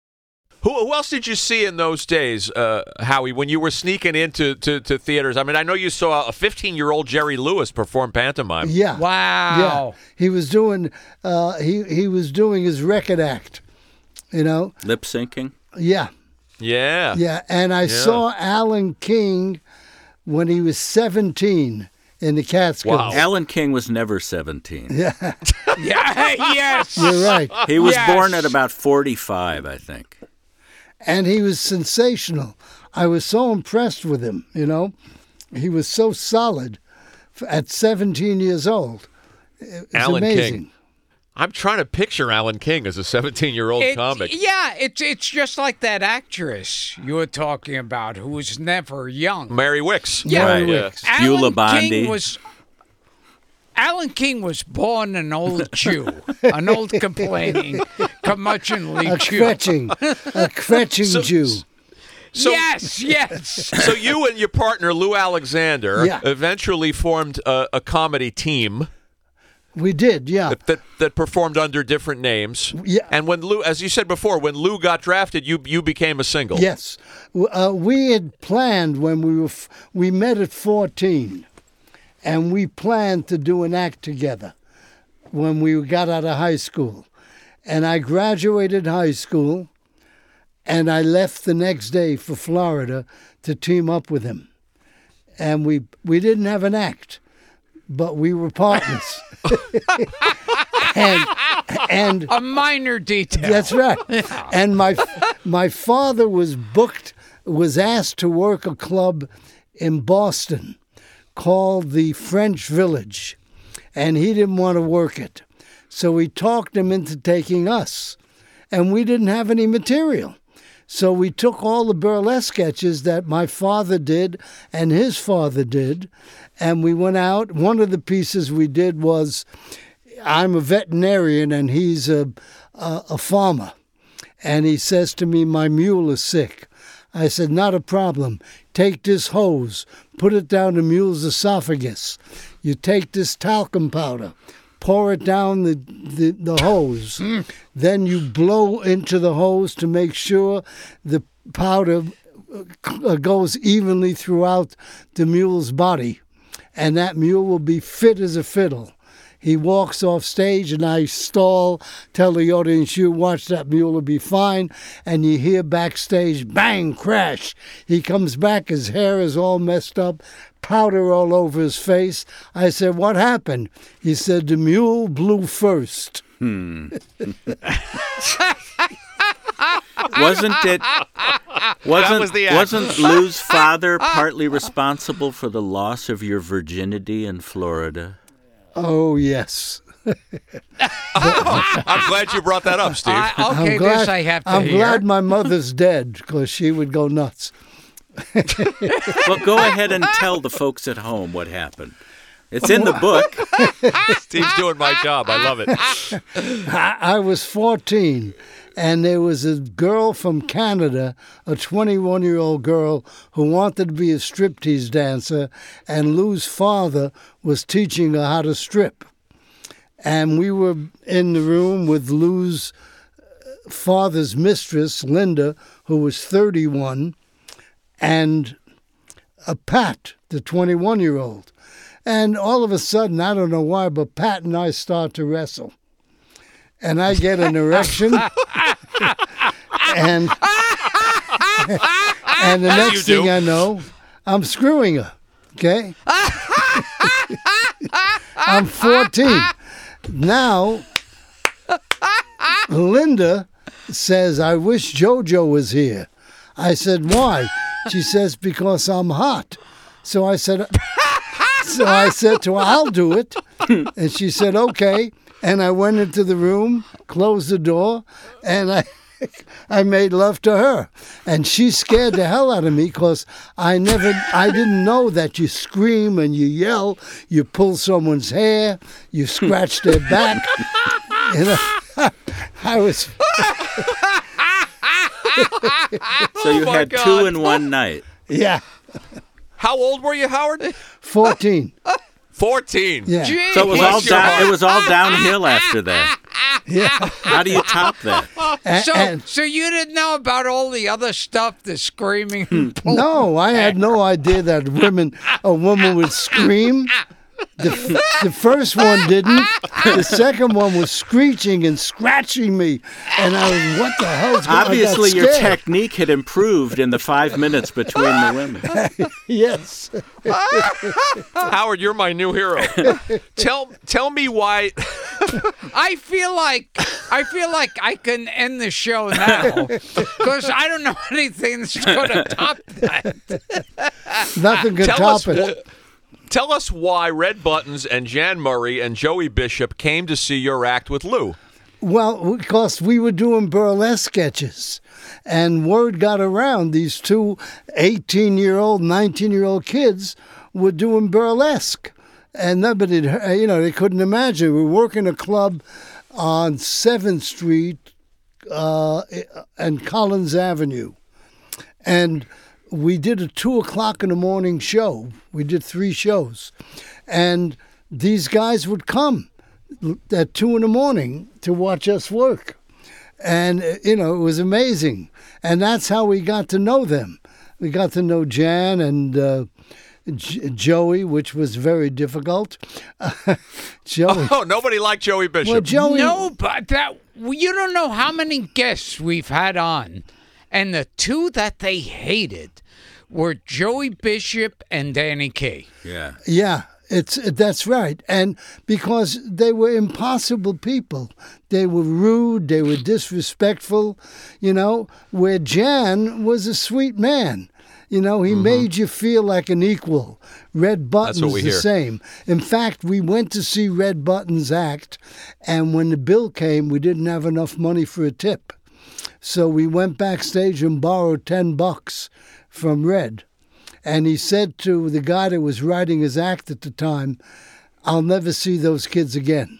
Who, who else did you see in those days, uh, Howie, when you were sneaking into to, to theaters? I mean, I know you saw a 15 year old Jerry Lewis perform pantomime. Yeah. Wow. Yeah. He was doing uh, he he was doing his record act. You know. Lip syncing? Yeah. Yeah. Yeah. And I Yeah. saw Alan King when he was 17 in the Catskills. Wow. Alan King was never 17. Yeah. Yeah, yes. You're right. He was Yes. born at about 45, I think. And he was sensational. I was so impressed with him, you know. He was so solid at 17 years old. It's Alan amazing. King. I'm trying to picture Alan King as a 17 year old comic. Yeah, it's it's just like that actress you were talking about who was never young. Mary Wickes. Yeah. Right. Yeah. Beulah Alan Bondi. King was Alan King was born an old Jew, an old complaining, curmudgeonly A Jew. kvetching, a kvetching Jew. So- yes, yes. so you and your partner Lou Alexander Yeah. eventually formed a, a comedy team We did, yeah. that, that that performed under different names. Yeah. And when Lou, as you said before, when Lou got drafted, you you became a single. Yes, uh, we had planned when we were f- we met at fourteen, and we planned to do an act together when we got out of high school, And I graduated high school and I left the next day for Florida to team up with him. And we we didn't have an act, but we were partners. and and a minor detail. That's right. And my my father was booked was asked to work a club in Boston called the French Village, and he didn't want to work it. So we talked him into taking us, and we didn't have any material. So we took all the burlesque sketches that my father did and his father did, and we went out. One of the pieces we did was I'm a veterinarian and he's a, a, a farmer. And he says to me, My mule is sick. I said, Not a problem. Take this hose, put it down the mule's esophagus. You take this talcum powder, pour it down the, the, the hose. then you blow into the hose to make sure the powder uh, goes evenly throughout the mule's body. And that mule will be fit as a fiddle. He walks off stage, and I stall, tell the audience, you watch that mule will be fine. And you hear backstage, bang, crash. He comes back, his hair is all messed up, powder all over his face. I said, What happened? He said, The mule blew first. Hmm. wasn't it? Wasn't was the wasn't Lou's father partly responsible for the loss of your virginity in Florida? Oh, yes. I'm glad you brought that up, Steve. I- okay, I'm glad, this I have to I'm hear. glad my mother's dead because she would go nuts. well, go ahead and tell the folks at home what happened. It's in the book. Steve's doing my job. I love it. I, I was 14, and there was a girl from Canada, a 21 year old girl, who wanted to be a striptease dancer, and Lou's father was teaching her how to strip. And we were in the room with Lou's uh, father's mistress, Linda, who was 31, and a Pat, the 21 year old. And all of a sudden, I don't know why, but Pat and I start to wrestle. And I get an erection. and and the As next thing I know, I'm screwing her. Okay? I'm 14. Now, Linda says, I wish JoJo was here. I said, why? She says, because I'm hot. So I said, so I said to her, I'll do it. And she said, okay. And I went into the room, closed the door, and I. I made love to her, and she scared the hell out of me because I never, I didn't know that you scream and you yell, you pull someone's hair, you scratch their back. You know, I was. So you Oh had God. two in one night. Yeah, How old were you, Howard? fourteen. 14. Yeah. So it was all your down, it was all downhill after that. Yeah. How do you top that? And- So, and- so you didn't know about all the other stuff, the screaming. And? No, I had no idea that women, a woman would scream. The, f- the first one didn't. The second one was screeching and scratching me, and I was, what the hell's going on? Obviously, your technique had improved in the five minutes between the women. Yes. Howard, you're my new hero. tell tell me why. I feel like I feel like I can end the show now because I don't know anything that's going to top that. Nothing could tell top us, it. wh- tell us why Red Buttons and Jan Murray and Joey Bishop came to see your act with Lou. Well, because we were doing burlesque sketches, and word got around these two 18 year old, 19 year old kids were doing burlesque. And nobody, you know, they couldn't imagine. We were working a club on 7th Street uh, and Collins Avenue. And we did a two o'clock in the morning show. We did three shows. And these guys would come at two in the morning to watch us work. And, you know, it was amazing. And that's how we got to know them. We got to know Jan and uh, J- Joey, which was very difficult. Joey. Oh, nobody liked Joey Bishop. Well, Joey. No, but that you don't know how many guests we've had on, and the two that they hated were Joey Bishop and Danny Kaye. Yeah. Yeah, it's that's right, and because they were impossible people, they were rude, they were disrespectful, you know. Where Jan was a sweet man, you know, he mm-hmm. made you feel like an equal. Red Buttons what we the hear. same. In fact, we went to see Red Buttons' act, and when the bill came, we didn't have enough money for a tip, so we went backstage and borrowed ten bucks from Red. And he said to the guy that was writing his act at the time, I'll never see those kids again.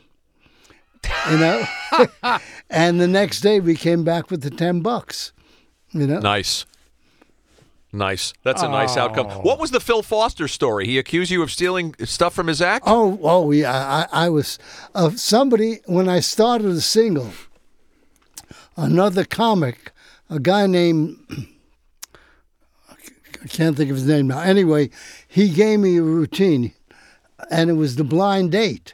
You know? and the next day we came back with the 10 bucks. You know? Nice. Nice. That's a nice outcome. What was the Phil Foster story? He accused you of stealing stuff from his act? Oh, oh yeah. I, I was uh, somebody when I started a single. Another comic, a guy named I can't think of his name now. Anyway, he gave me a routine, and it was the blind date,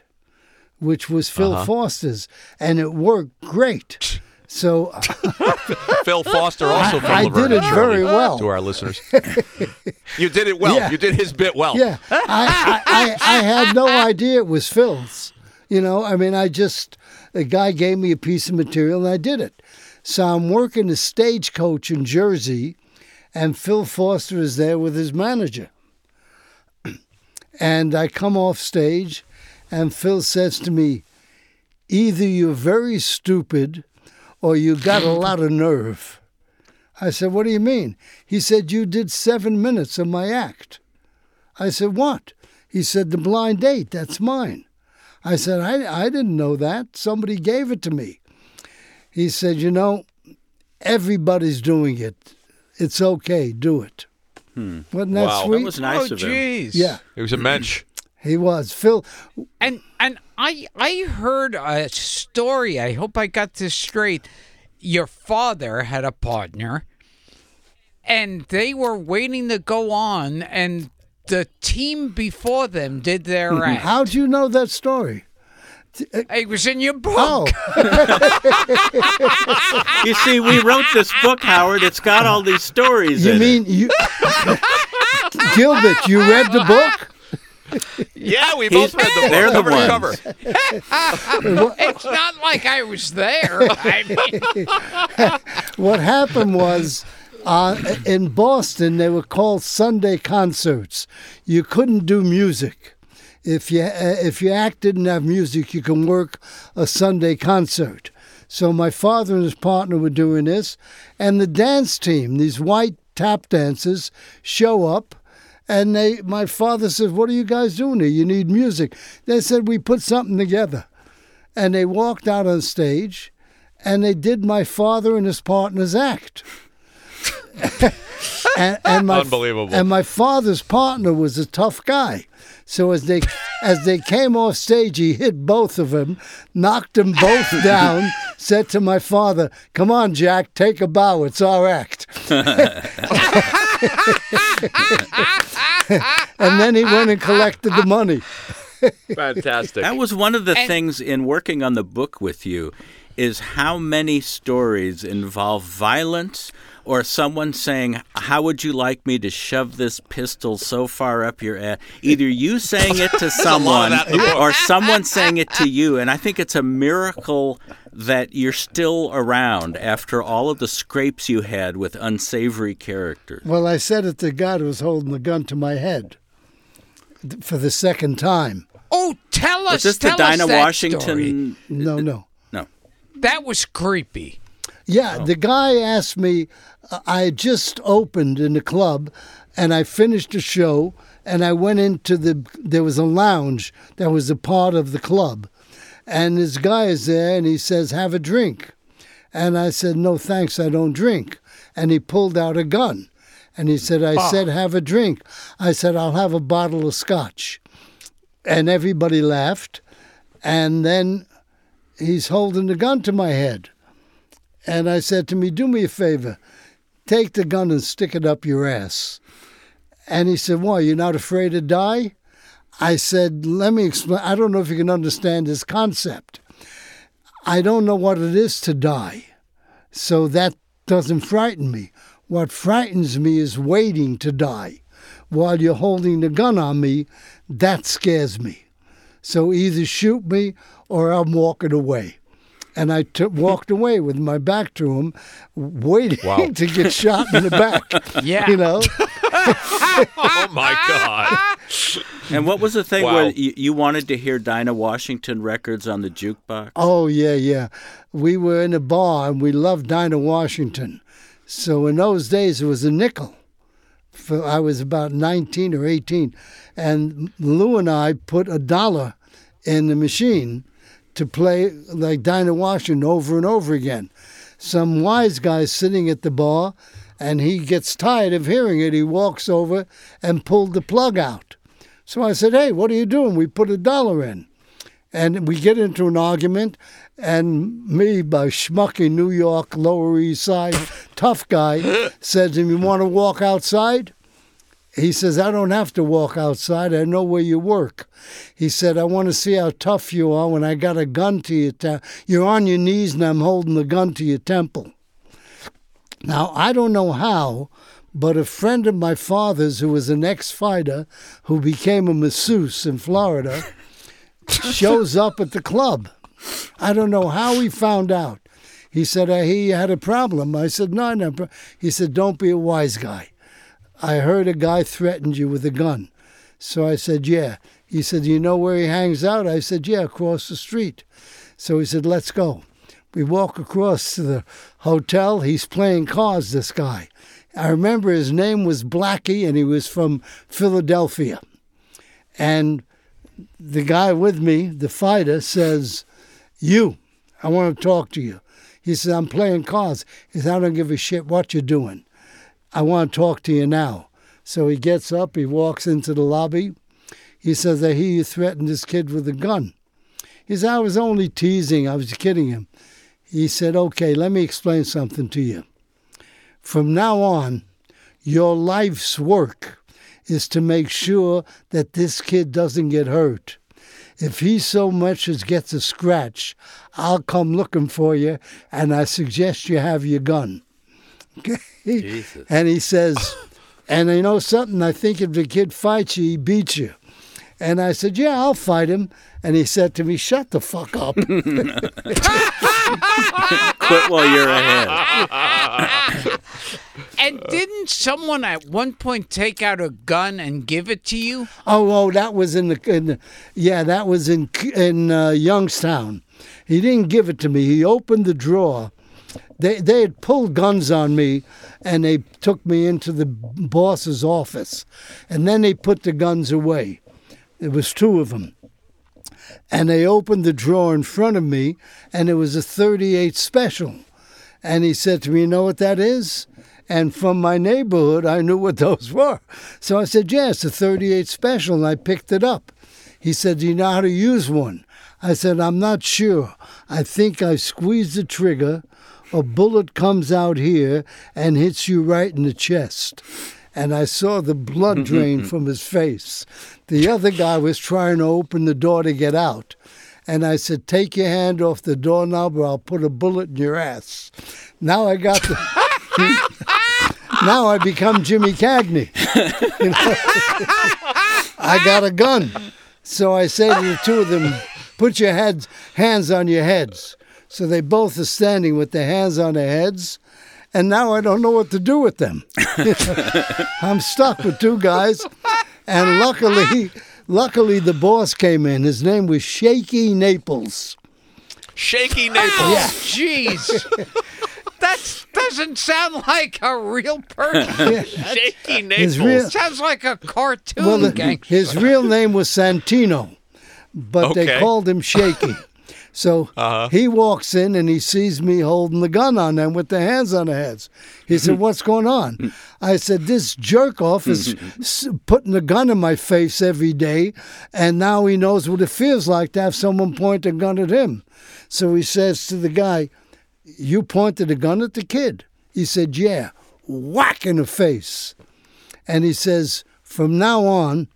which was Phil Uh-huh. Foster's, and it worked great. So Phil Foster also from I Laverne did and it very well. To our listeners. you did it well. Yeah. You did his bit well. Yeah, I, I, I, I had no idea it was Phil's. You know, I mean, I just, a guy gave me a piece of material and I did it. So I'm working a stagecoach in Jersey, and Phil Foster is there with his manager. And I come off stage, and Phil says to me, Either you're very stupid or you got a lot of nerve. I said, What do you mean? He said, You did seven minutes of my act. I said, What? He said, The blind date, that's mine. I said, I, I didn't know that. Somebody gave it to me. He said, You know, everybody's doing it. It's okay, do it. Hmm. Wasn't that Wow. sweet? That was nice oh, of him. jeez. Yeah, He was a mensch. he was. Phil, And and I I heard a story. I hope I got this straight. Your father had a partner, and they were waiting to go on, and the team before them did their act. how'd you know that story? It was in your book. Oh, You see, we wrote this book, Howard. It's got all these stories you in mean you. Gilbert, you read the book? Yeah, we He's- both read the book. they're the cover to cover. ones. it's not like I was there. I mean, what happened was uh, in Boston they were called Sunday concerts. You couldn't do music. If you uh, if your act didn't have music, you can work a Sunday concert. So my father and his partner were doing this, and the dance team, these white tap dancers, show up. And they, my father says, "What are you guys doing here? You need music." They said, "We put something together," and they walked out on stage, and they did my father and his partner's act. and, and my, Unbelievable. And my father's partner was a tough guy, so as they as they came off stage, he hit both of them, knocked them both down. Said to my father, "Come on, Jack, take a bow. It's our act." and then he went and collected the money. Fantastic. That was one of the And- things in working on the book with you is how many stories involve violence or someone saying, "How would you like me to shove this pistol so far up your ass?" Either you saying it to a lot of someone that in the book. or someone saying it to you, and I think it's a miracle that you're still around after all of the scrapes you had with unsavory characters. Well, I said it to the guy who was holding the gun to my head for the second time. oh, tell us. Was this the tell us Dinah that Washington? story. No, no. No. That was creepy. Yeah, the guy asked me. Uh, I just opened in the club, and I finished a show, and I went into the. There was a lounge that was a part of the club, and this guy is there, and he says, "Have a drink," and I said, "No, thanks, I don't drink." And he pulled out a gun, and he said, "I said have a drink." I said, "I'll have a bottle of scotch," and everybody laughed, and then he's holding the gun to my head. And I said to me, Do me a favor, take the gun and stick it up your ass. And he said, Why, you're not afraid to die? I said, Let me explain. I don't know if you can understand this concept. I don't know what it is to die. So that doesn't frighten me. What frightens me is waiting to die while you're holding the gun on me. That scares me. So either shoot me or I'm walking away. And I t- walked away with my back to him, waiting Wow. to get shot in the back. Yeah. You know? oh my God. And what was the thing Wow. where you, you wanted to hear Dinah Washington records on the jukebox? Oh yeah, yeah. We were in a bar and we loved Dinah Washington. So in those days it was a nickel. For, I was about 19 or 18, and Lou and I put a dollar in the machine to play like Dinah Washington over and over again. Some wise guy sitting at the bar, and he gets tired of hearing it. He walks over and pulled the plug out. So I said, "Hey, what are you doing?" We put a dollar in and we get into an argument and me by schmucky new york lower east side tough guy says him you want to walk outside he says i don't have to walk outside i know where you work he said i want to see how tough you are when i got a gun to your te- you're on your knees and i'm holding the gun to your temple now i don't know how but a friend of my father's who was an ex-fighter who became a masseuse in florida shows up at the club. I don't know how he found out. He said, I hear you had a problem. I said, no, no. pro-" He said, don't be a wise guy. I heard a guy threatened you with a gun. So I said, yeah. He said, you know where he hangs out? I said, yeah, across the street. So he said, let's go. We walk across to the hotel. He's playing cards, this guy. I remember his name was Blackie and he was from Philadelphia. And the guy with me, the fighter, says, You, I want to talk to you. He says, I'm playing cards. He says, I don't give a shit what you're doing. I want to talk to you now. So he gets up, he walks into the lobby. He says, I hear you threatened this kid with a gun. He said, I was only teasing, I was kidding him. He said, Okay, let me explain something to you. From now on, your life's work is to make sure that this kid doesn't get hurt. If he so much as gets a scratch, I'll come looking for you, and I suggest you have your gun. Okay? Jesus. And he says, and you know something? I think if the kid fights you, he beats you. And I said, yeah, I'll fight him. And he said to me, shut the fuck up. Quit while you're ahead. And didn't someone at one point take out a gun and give it to you? Oh, oh, that was in the, in the yeah, that was in in uh, Youngstown. He didn't give it to me. He opened the drawer. They they had pulled guns on me, and they took me into the boss's office, and then they put the guns away. There was two of them, and they opened the drawer in front of me, and it was a 38 special. And he said to me, "You know what that is?" And from my neighborhood, I knew what those were. So I said, "Yeah, it's a 38 special," and I picked it up. He said, "Do you know how to use one?" I said, "I'm not sure. I think I squeezed the trigger, a bullet comes out here and hits you right in the chest." And I saw the blood mm-hmm, drain mm-hmm. from his face. The other guy was trying to open the door to get out. And I said, Take your hand off the doorknob or I'll put a bullet in your ass. Now I got the. now I become Jimmy Cagney. You know? I got a gun. So I say to the two of them, Put your heads, hands on your heads. So they both are standing with their hands on their heads. And now I don't know what to do with them. I'm stuck with two guys. And luckily, luckily the boss came in. His name was Shaky Naples. Shaky Naples. Oh, jeez. That doesn't sound like a real person. Shaky Naples. real- Sounds like a cartoon Well, the- gangster. his real name was Santino, but they called him Shaky. So Uh-huh. he walks in and he sees me holding the gun on them with the hands on the heads. He said, What's going on? I said, This jerk off is putting a gun in my face every day, and now he knows what it feels like to have someone point a gun at him. So he says to the guy, You pointed a gun at the kid? He said, Yeah. Whack in the face. And he says, from now on,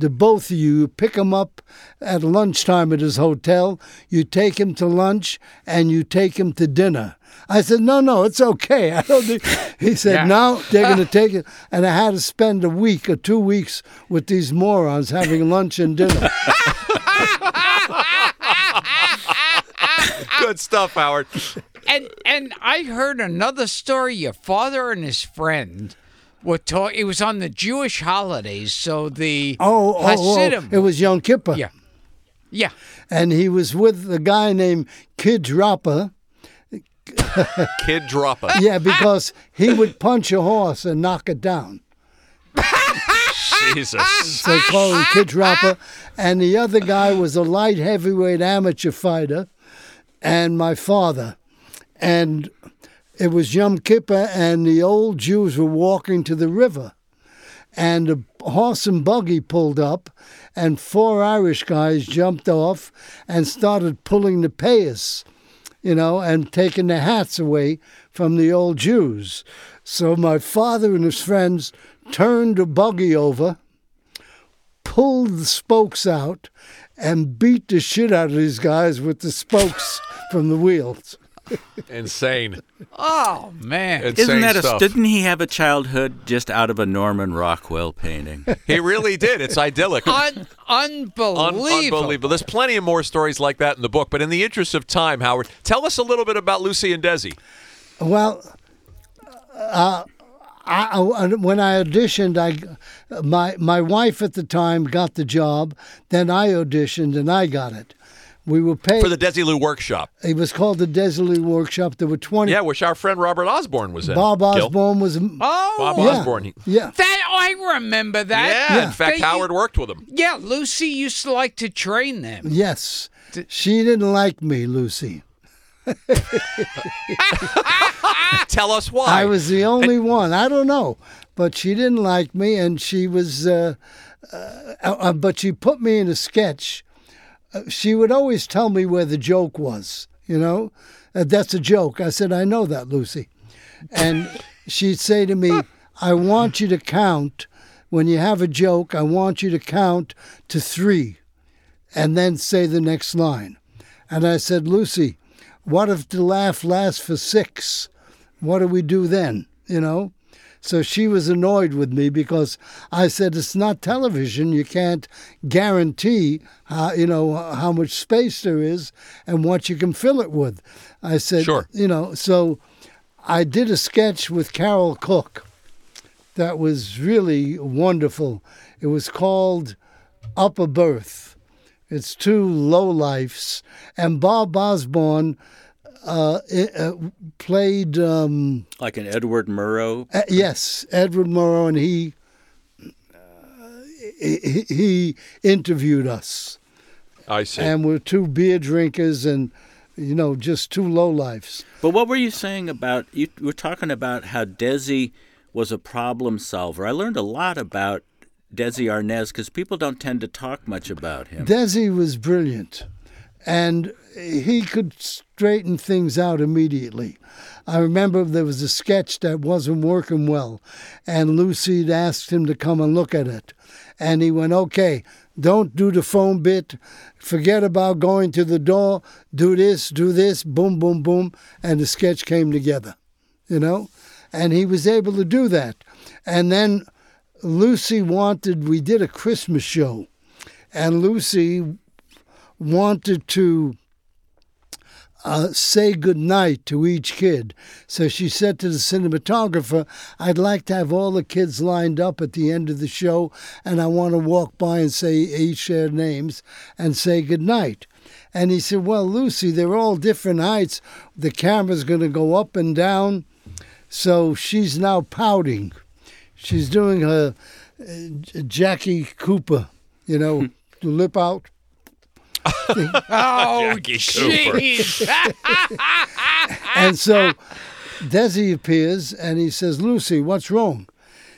the both of you pick him up at lunchtime at his hotel. You take him to lunch and you take him to dinner. I said, no, no, it's okay. I don't think. He said, Yeah. no, they're going to take it. And I had to spend a week or two weeks with these morons having lunch and dinner. Good stuff, Howard. And and I heard another story. Your father and his friend were talking. It was on the Jewish holidays, so the Oh, oh, oh Hasidim. oh, it was Yom Kippur. Yeah. Yeah. And he was with a guy named Kid Dropper. Kid Dropper. Yeah, because he would punch a horse and knock it down. Jesus. So they call him Kid Dropper. And the other guy was a light heavyweight amateur fighter and my father. And it was Yom Kippur, and the old Jews were walking to the river. And a horse and buggy pulled up, and four Irish guys jumped off and started pulling the payas, you know, and taking the hats away from the old Jews. So my father and his friends turned the buggy over, pulled the spokes out, and beat the shit out of these guys with the spokes from the wheels. Insane. Oh man. Isn't that a? Didn't he have a childhood just out of a Norman Rockwell painting? He really did. It's idyllic. Un- unbelievable. Un- unbelievable. There's plenty of more stories like that in the book, but in the interest of time, Howard, tell us a little bit about Lucy and Desi. Well, uh, I, I- when I auditioned, I my my wife at the time got the job. Then I auditioned and I got it. We were paid For the Desilu Workshop. It was called the Desilu Workshop. There were twenty. Yeah, which our friend Robert Osborne was in. Bob Gil. Osborne was. Oh, Bob yeah, Osborne. he- Yeah. That I remember that. Yeah, in fact, They- Howard worked with him. Yeah, Lucy used to like to train them. Yes. She didn't like me, Lucy. Tell us why. I was the only one. I don't know, but she didn't like me, and she was. Uh, uh, uh, but she put me in a sketch. Uh, she would always tell me where the joke was. You know, uh, that's a joke. I said, I know that, Lucy, and she'd say to me, I want you to count when you have a joke. I want you to count to three, and then say the next line. And I said, Lucy, what if the laugh lasts for six? What do we do then? You know? So she was annoyed with me because I said it's not television. You can't guarantee how you know how much space there is and what you can fill it with. I said, Sure. you know. So I did a sketch with Carole Cook that was really wonderful. It was called Upper Berth. It's two lowlifes, and Bob Osborne uh, i- uh, played. Um, like an Edward Murrow? uh, yes, Edward Murrow, and he, uh, he he interviewed us, I see. and we're two beer drinkers, and you know, just two lowlifes. But what were you saying about you were talking about how Desi was a problem solver. I learned a lot about Desi Arnaz because people don't tend to talk much about him. Desi was brilliant, and he could straighten things out immediately. I remember there was a sketch that wasn't working well, and Lucy had asked him to come and look at it. And he went, Okay, don't do the phone bit. Forget about going to the door. Do this, do this, boom, boom, boom. And the sketch came together, you know? And he was able to do that. And then Lucy wanted, we did a Christmas show, and Lucy wanted to uh, say goodnight to each kid. So she said to the cinematographer, I'd like to have all the kids lined up at the end of the show, and I want to walk by and say each their names and say goodnight. And he said, Well, Lucy, they're all different heights. The camera's going to go up and down. So she's now pouting. She's doing her uh, Jackie Cooper, you know, the lip out. Oh, jeez. and so Desi appears and he says, Lucy, what's wrong?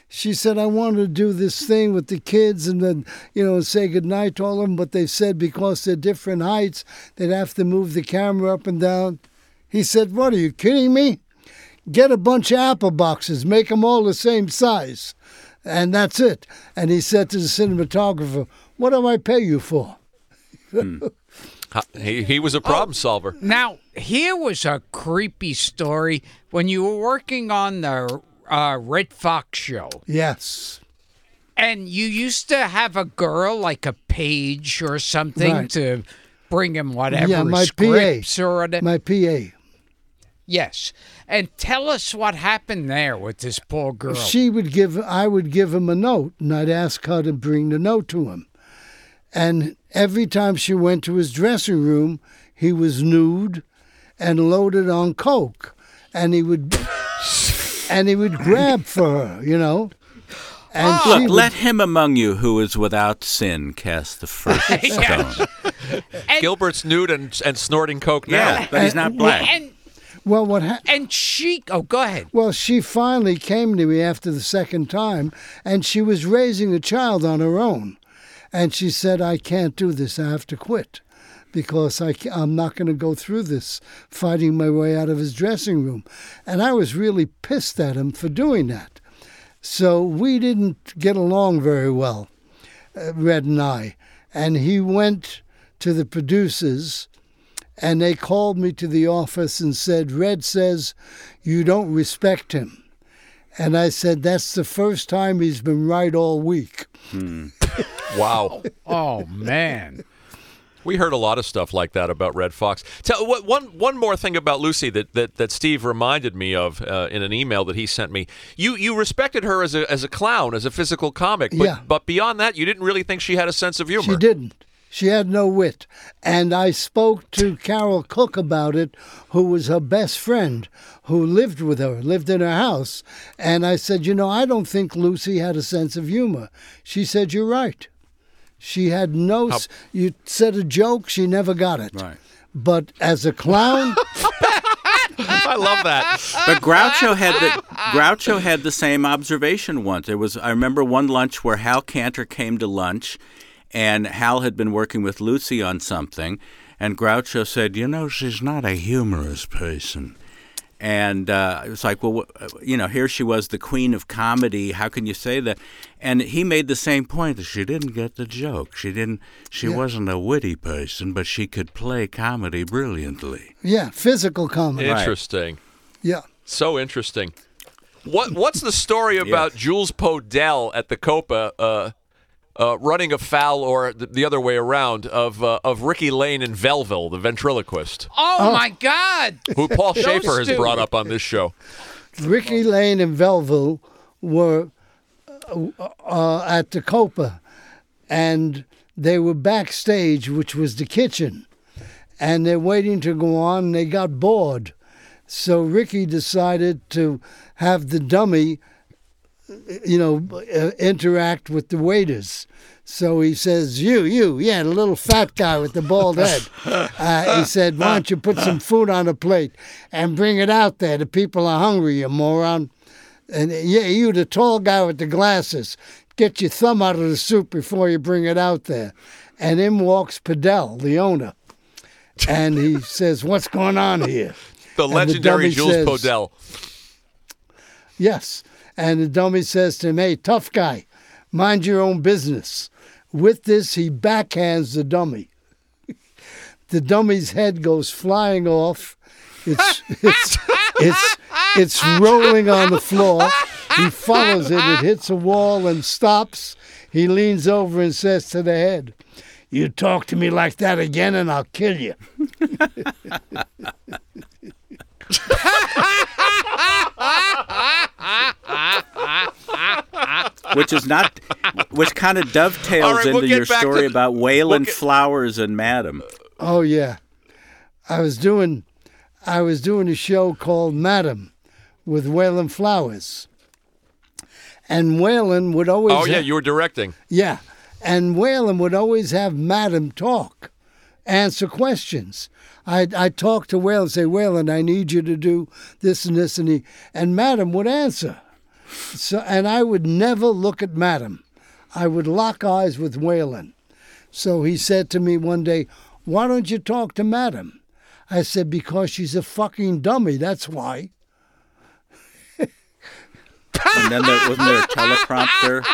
She said, I want to do this thing with the kids and then, you know, say goodnight to all of them, but they said because they're different heights, they'd have to move the camera up and down. He said, What are you kidding me? Get a bunch of apple boxes, make them all the same size. and that's it. And he said to the cinematographer, "What do I pay you for?" Ha- He, he was a problem solver. Now, here was a creepy story when you were working on the uh, Redd Foxx show. Yes. And you used to have a girl like a page or something Right. to bring him whatever yeah, my scripts PA. or whatever. My PA. Yes. And tell us what happened there with this poor girl. She would give. I would give him a note, and I'd ask her to bring the note to him. And every time she went to his dressing room, he was nude and loaded on coke, and he would and he would grab for her, you know. And ah. she Look, would- let him among you who is without sin cast the first stone. Gilbert's nude and, and snorting coke now. Yeah, but he's not black. And well, what happened? and she oh go ahead. Well, she finally came to me after the second time, and she was raising a child on her own. And she said, I can't do this. I have to quit because I, I'm not going to go through this fighting my way out of his dressing room. And I was really pissed at him for doing that. So we didn't get along very well, uh, Redd and I. And he went to the producers and they called me to the office and said, Redd says you don't respect him. And I said, That's the first time he's been right all week. Wow. Oh man. We heard a lot of stuff like that about Redd Foxx. Tell what one one more thing about Lucy that that, that Steve reminded me of uh, in an email that he sent me. You you respected her as a as a clown, as a physical comic, but Yeah. but beyond that, you didn't really think she had a sense of humor. She didn't. She had no wit. And I spoke to Carole Cook about it, who was her best friend, who lived with her, lived in her house. And I said, You know, I don't think Lucy had a sense of humor. She said, You're right. She had no. s you said a joke, she never got it. Right. But as a clown, I love that. But Groucho had the Groucho had the same observation once. There was I remember one lunch where Hal Kanter came to lunch, and Hal had been working with Lucy on something, and Groucho said, You know, she's not a humorous person. And uh, it was like, well, you know, here she was, the queen of comedy. How can you say that? And he made the same point. that she didn't get the joke. She didn't. She Yeah. wasn't a witty person, but she could play comedy brilliantly. yeah, physical comedy. Interesting. Yeah. So interesting. What what's the story about Jules Podell at the Copa uh, uh, running afoul, or the, the other way around, of uh, of Ricky Layne and Velvel, the ventriloquist, Oh, my God. who Paul Those Shaffer has brought up on this show. Ricky Layne and Velvel were uh, uh, at the Copa, and they were backstage, which was the kitchen, and they're waiting to go on. And they got bored, so Ricky decided to have the dummy, you know, uh, interact with the waiters. So he says, "You, you, yeah, the little fat guy with the bald head." Uh, he said, "Why don't you put some food on a plate and bring it out there? The people are hungry, you moron." And yeah, you, the tall guy with the glasses, get your thumb out of the soup before you bring it out there. And in walks Podell, the owner, and he says, "What's going on here?" The And legendary dummy Jules says- Podell. Yes. And the dummy says to him, Hey, tough guy, mind your own business. With this, he backhands the dummy. the dummy's head goes flying off. It's, it's, it's, it's rolling on the floor. He follows it. It hits a wall and stops. He leans over and says to the head, You talk to me like that again, and I'll kill you. which is not, which kind of dovetails All right, we'll into your story to- about Wayland Flowers and Madame. Oh yeah, I was doing, I was doing a show called Madame, with Wayland Flowers, and Wayland would always. Oh yeah, ha- you were directing. yeah, and Wayland would always have Madame talk, answer questions. I I talk to Wayland, say Wayland, I need you to do this and this and he, and Madame would answer. So and I would never look at Madame. I would lock eyes with Wayland. So he said to me one day, Why don't you talk to Madame? I said, Because she's a fucking dummy, that's why. And then there wasn't there a teleprompter.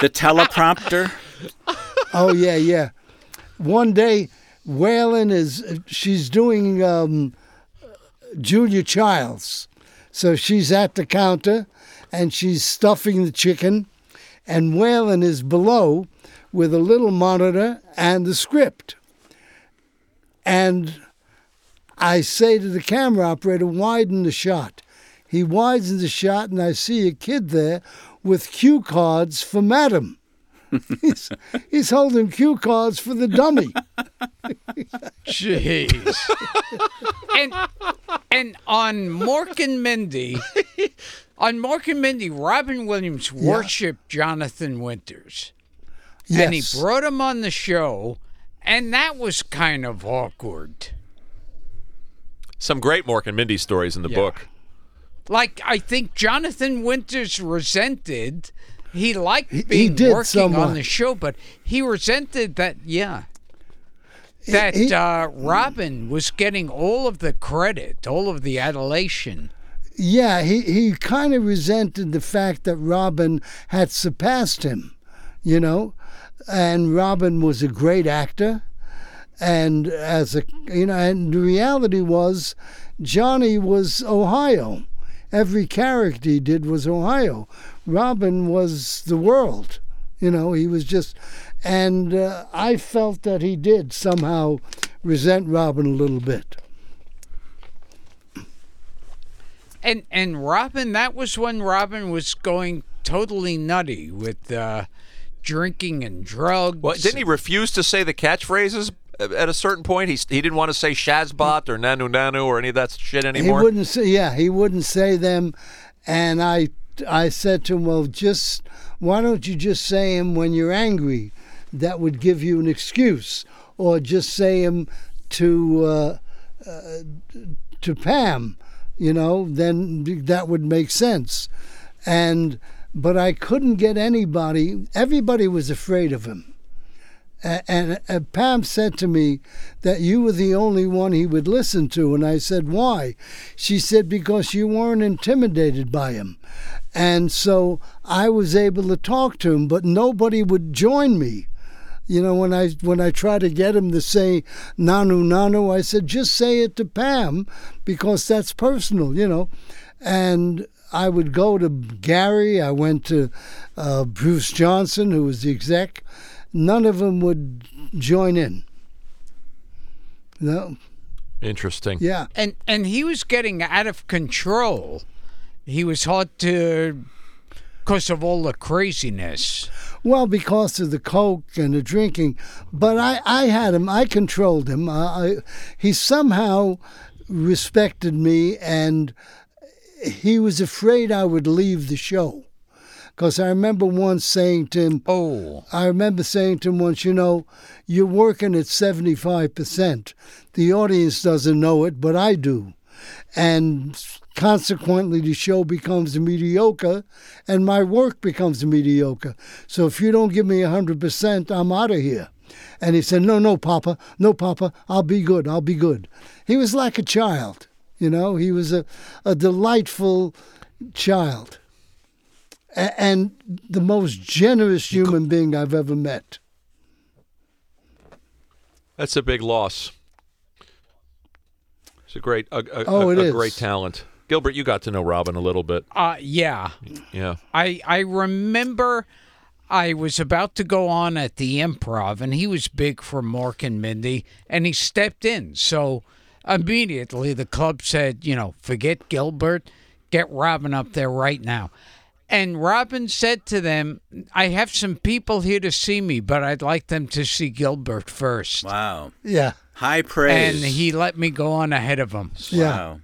The teleprompter. Oh yeah, yeah. One day, Wayland is she's doing um, Julia Childs, so she's at the counter and she's stuffing the chicken, and Wayland is below with a little monitor and the script. And I say to the camera operator, widen the shot. He widens the shot, and I see a kid there with cue cards for Madame. he's, he's holding cue cards for the dummy. Jeez. and and on Mork and Mindy, on Mork and Mindy, Robin Williams worshipped Jonathan Winters. Yes. And he brought him on the show, and that was kind of awkward. Some great Mork and Mindy stories in the Yeah. book. Like I think Jonathan Winters resented. He liked he being did working somewhat. on the show, but he resented that. Yeah, that he- uh, Robin was getting all of the credit, all of the adulation. Yeah, he, he kind of resented the fact that Robin had surpassed him, you know, and Robin was a great actor. And as a, you know, and the reality was Johnny was Ohio. Every character he did was Ohio. Robin was the world, you know, he was just, and uh, I felt that he did somehow resent Robin a little bit. And and Robin, that was when Robin was going totally nutty with uh, drinking and drugs. Well, didn't he refuse to say the catchphrases at a certain point? He he didn't want to say Shazbot or Nanu Nanu or any of that shit anymore. He wouldn't say, yeah, he wouldn't say them, and I, I said to him, well, just why don't you just say them when you're angry? That would give you an excuse, or just say them to uh, uh, to Pam, you know, then that would make sense. And but I couldn't get anybody. Everybody was afraid of him. And, and Pam said to me that you were the only one he would listen to. And I said, Why? She said, Because you weren't intimidated by him. And so I was able to talk to him, but nobody would join me. You know, when I when I tried to get him to say Nanu Nanu, I said, just say it to Pam because that's personal, you know. And I would go to Garry. I went to uh, Bruce Johnson, who was the exec. None of them would join in. No. Interesting. Yeah. And and he was getting out of control. He was hard to because of all the craziness. Well, because of the coke and the drinking, but I, I had him. I controlled him. I, I, he somehow respected me, and he was afraid I would leave the show. Because I remember once saying to him, "Oh, I remember saying to him once, you know, you're working at seventy five percent. The audience doesn't know it, but I do, and consequently, the show becomes mediocre, and my work becomes mediocre. So if you don't give me hundred percent, I'm out of here." And he said, "No, no, Papa, no, Papa, I'll be good. I'll be good." He was like a child, you know. He was a, a delightful child and the most generous human being I've ever met. That's a big loss. It's a great, a, a, Oh, a, a great talent. Gilbert, you got to know Robin a little bit. Uh yeah. Yeah. I I remember I was about to go on at the improv and he was big for Mork and Mindy and he stepped in. So immediately the club said, you know, forget Gilbert, get Robin up there right now. And Robin said to them, I have some people here to see me, but I'd like them to see Gilbert first. Wow. Yeah. High praise. And he let me go on ahead of him. Yeah.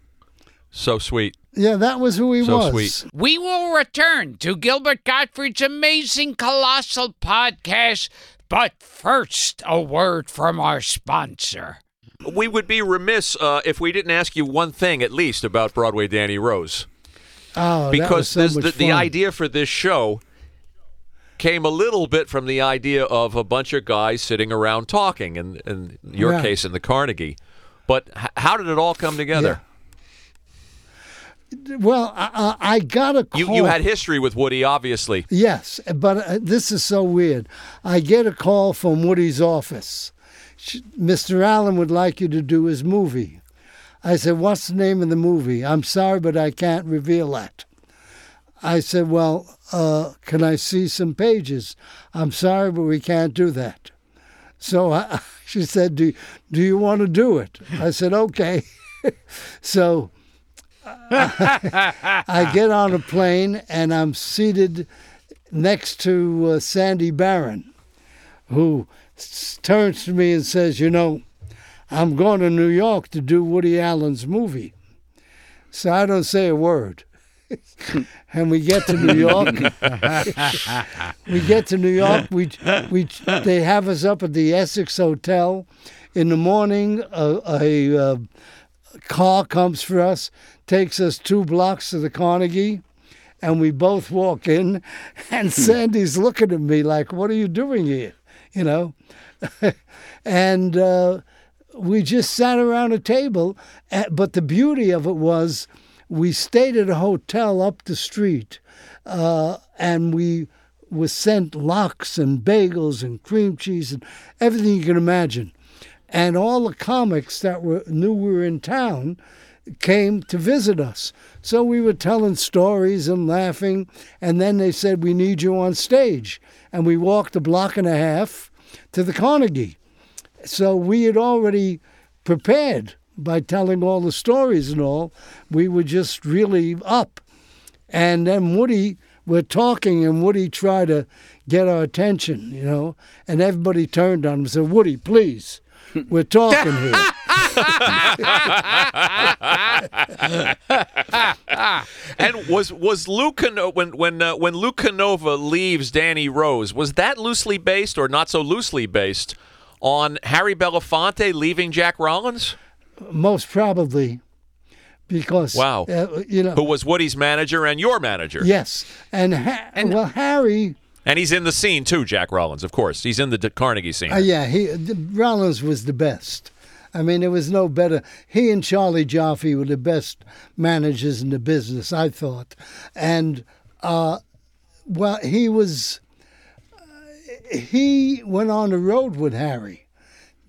So sweet. Yeah, that was who he was. So was. sweet. We will return to Gilbert Gottfried's amazing colossal podcast, but first, a word from our sponsor. We would be remiss uh, if we didn't ask you one thing at least about Broadway Danny Rose. Oh, because so this, the, the idea for this show came a little bit from the idea of a bunch of guys sitting around talking, and in your Right. case, in the Carnegie. But h- how did it all come together? Well, I, I I got a call. You you had history with Woody, obviously. Yes, but uh, this is so weird. I get a call from Woody's office. Mr. Allen would like you to do his movie. I said, What's the name of the movie? I'm sorry, but I can't reveal that. I said, Well, uh, can I see some pages? I'm sorry, but we can't do that. So I, she said, do, do you want to do it? I said, Okay. so I get on a plane and I'm seated next to uh, Sandy Barron, who turns to me and says, You know, I'm going to New York to do Woody Allen's movie. So I don't say a word. and we get to New York. we get to New York. We, we, they have us up at the Essex Hotel. In the morning, a, a, uh car comes for us, takes us two blocks to the Carnegie, and we both walk in. And Sandy's looking at me like, "What are you doing here?" You know, and uh, we just sat around a table. uh, But the beauty of it was, we stayed at a hotel up the street, uh, and we was sent lox and bagels and cream cheese and everything you can imagine. And all the comics that were knew we were in town came to visit us. So we were telling stories and laughing, and then they said, We need you on stage. And we walked a block and a half to the Carnegie. So we had already prepared by telling all the stories and all. We were just really up. And then Woody, we're talking, and Woody tried to get our attention, you know, and everybody turned on him and said, Woody, please, we're talking here. and was was Lou when when uh, when Lou Canova leaves Danny Rose was that loosely based or not so loosely based on Harry Belafonte leaving Jack Rollins? Most probably, because Wow. uh, you know, Who was Woody's manager and your manager? yes, and, ha- well, Harry, And he's in the scene too, Jack Rollins, of course. He's in the Carnegie scene. uh, yeah, he the- Rollins was the best. I mean, there was no better. He and Charlie Joffe were the best managers in the business, I thought, and uh, well, he was. He went on the road with Harry.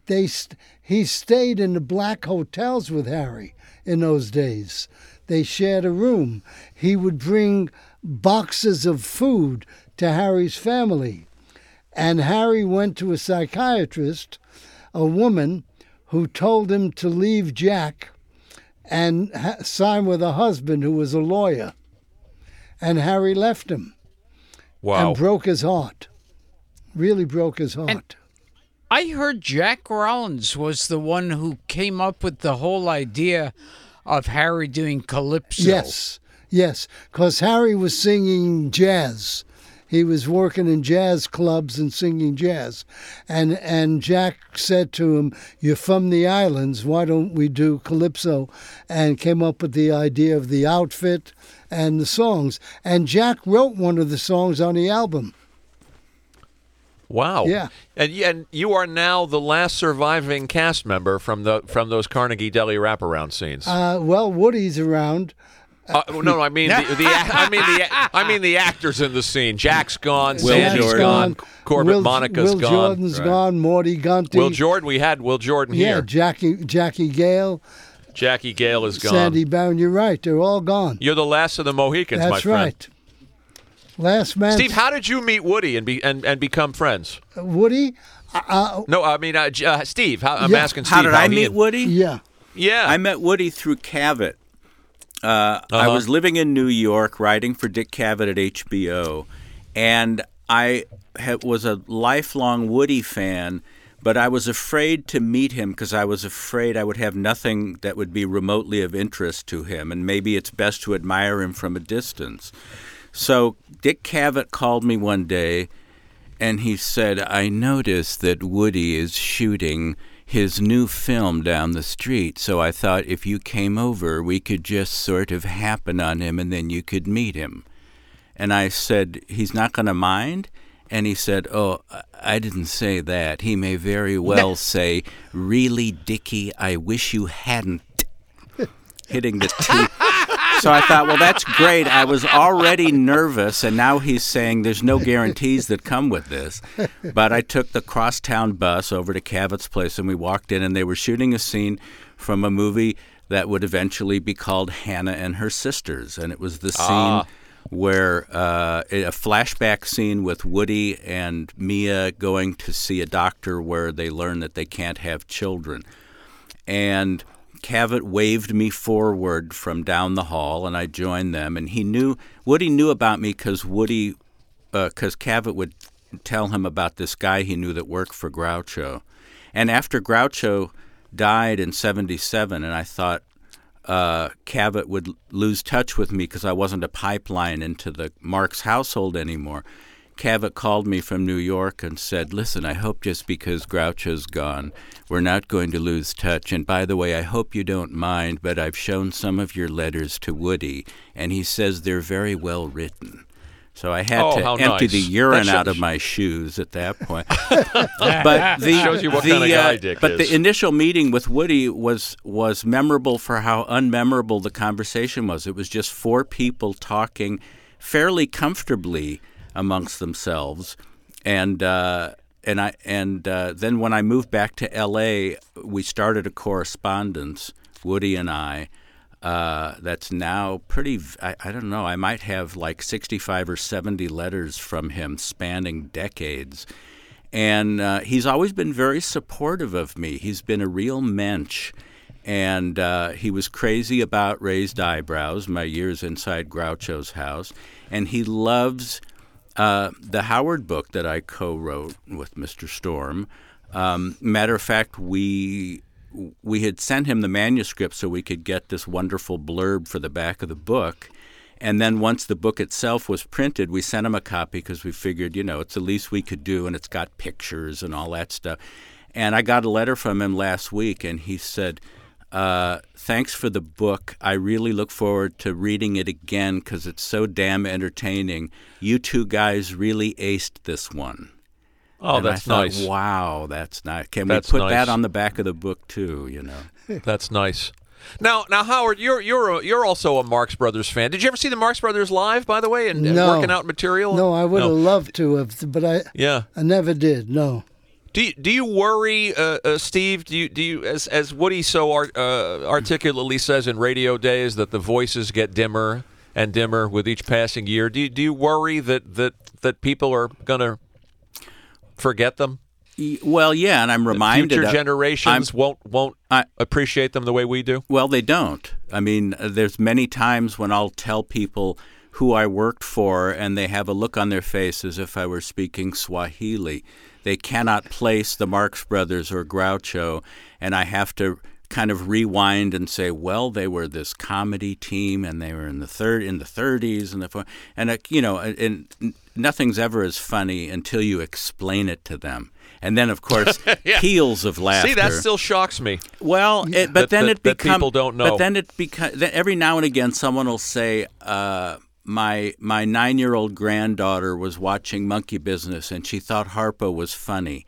They st- he stayed in the black hotels with Harry in those days. They shared a room. He would bring boxes of food to Harry's family. And Harry went to a psychiatrist, a woman who told him to leave Jack and ha- sign with a husband who was a lawyer. And Harry left him Wow. and broke his heart. Really broke his heart. I heard Jack Rollins was the one who came up with the whole idea of Harry doing calypso. Yes, yes, because Harry was singing jazz. He was working in jazz clubs and singing jazz, and and Jack said to him, "You're from the islands. Why don't we do calypso?" And came up with the idea of the outfit and the songs. And Jack wrote one of the songs on the album. Wow. Yeah. And and you are now the last surviving cast member from the from those Carnegie Deli wraparound scenes. Uh, well, Woody's around. Uh, no, no, I mean the, the I mean the I mean the actors in the scene. Jack's gone, Will Sandy's gone, Corbett Will, Monica's Will gone. Jordan's Right. gone. Morty Gunty. Will Jordan, we had Will Jordan Yeah, here. Jackie Jackie Gayle, Jackie Gayle is gone. Sandy Barron. You're right. They're all gone. You're the last of the Mohicans, my That's friend. right. Last man. Steve, how did you meet Woody and be and, and become friends? Woody? Uh, No, I mean uh, uh, Steve. How, I'm Yeah. asking Steve. How did I meet and- Woody? yeah. Yeah, I met Woody through Cavett. Uh, I Uh-huh. was living in New York, writing for Dick Cavett at HBO, and I ha- was a lifelong Woody fan. But I was afraid to meet him because I was afraid I would have nothing that would be remotely of interest to him, and maybe it's best to admire him from a distance. So Dick Cavett called me one day and he said, I noticed that Woody is shooting his new film down the street, so I thought if you came over, we could just sort of happen on him and then you could meet him. And I said, He's not going to mind? And he said, Oh, I- didn't say that. He may very well say, Really, Dickie, I wish you hadn't. Hitting the T. so I thought, well, that's great. I was already nervous, and now he's saying there's no guarantees that come with this. But I took the crosstown bus over to Cavett's Place, and we walked in, and they were shooting a scene from a movie that would eventually be called Hannah and Her Sisters, and it was the scene. Ah. Where uh, a flashback scene with Woody and Mia going to see a doctor where they learn that they can't have children. And Cavett waved me forward from down the hall, and I joined them. And he knew Woody knew about me because Woody, because Cavett would tell him about this guy he knew that worked for Groucho. And after Groucho died in '77, and I thought uh, Cavett would lose touch with me because I wasn't a pipeline into the Marx household anymore. Cavett called me from New York and said, Listen, I hope just because Groucho's gone, we're not going to lose touch. And by the way, I hope you don't mind, but I've shown some of your letters to Woody, and he says they're very well written. So I had Oh, to empty nice. the urine out of my shoes at that point. but the, Shows you what the, kind of guy uh, Dick but is. the initial meeting with Woody was was memorable for how unmemorable the conversation was. It was just four people talking fairly comfortably amongst themselves, and uh, and I and uh, then when I moved back to L.A., we started a correspondence, Woody and I. Uh, that's now pretty. I don't know. I might have like 65 or 70 letters from him spanning decades. And uh, he's always been very supportive of me. He's been a real mensch. And uh, he was crazy about raised eyebrows, my years inside Groucho's house. And he loves uh, the Howard book that I co wrote with Mr. Storm. Um, matter of fact, we we had sent him the manuscript so we could get this wonderful blurb for the back of the book. And then once the book itself was printed, we sent him a copy because we figured, you know, it's the least we could do, and it's got pictures and all that stuff. And I got a letter from him last week, and he said, uh, "Thanks for the book. I really look forward to reading it again because it's so damn entertaining. You two guys really aced this one." Oh, And I that's thought, nice. Wow, that's nice. Can That's we put nice. that on the back of the book too? You know. That's nice. Now, now, Howard, you're you're a, you're also a Marx Brothers fan. Did you ever see the Marx Brothers live, by the way, and, and working out material? No, I would have loved to have, but I Yeah. I never did. No. Do you, do you worry, uh, uh, Steve? Do you do you as as Woody so art, uh, articulately says in radio days that the voices get dimmer and dimmer with each passing year? Do you, do you worry that that that people are gonna forget them? Well, yeah, and I'm reminded that. Future generations I'm- won't won't appreciate them the way we do. Well, they don't. I mean, there's many times when I'll tell people who I worked for, and they have a look on their face as if I were speaking Swahili. They cannot place the Marx Brothers or Groucho, and I have to kind of rewind and say, well, they were this comedy team, and they were in the third in the 30s, and the and uh, you know, and, and nothing's ever as funny until you explain it to them. And then, of course, Yeah. peals of laughter. See, that still shocks me. Well, it, but That- then that- it becomes people don't know. But then it becomes every now and again someone will say, uh, "My my nine year old granddaughter was watching Monkey Business and she thought Harpo was funny."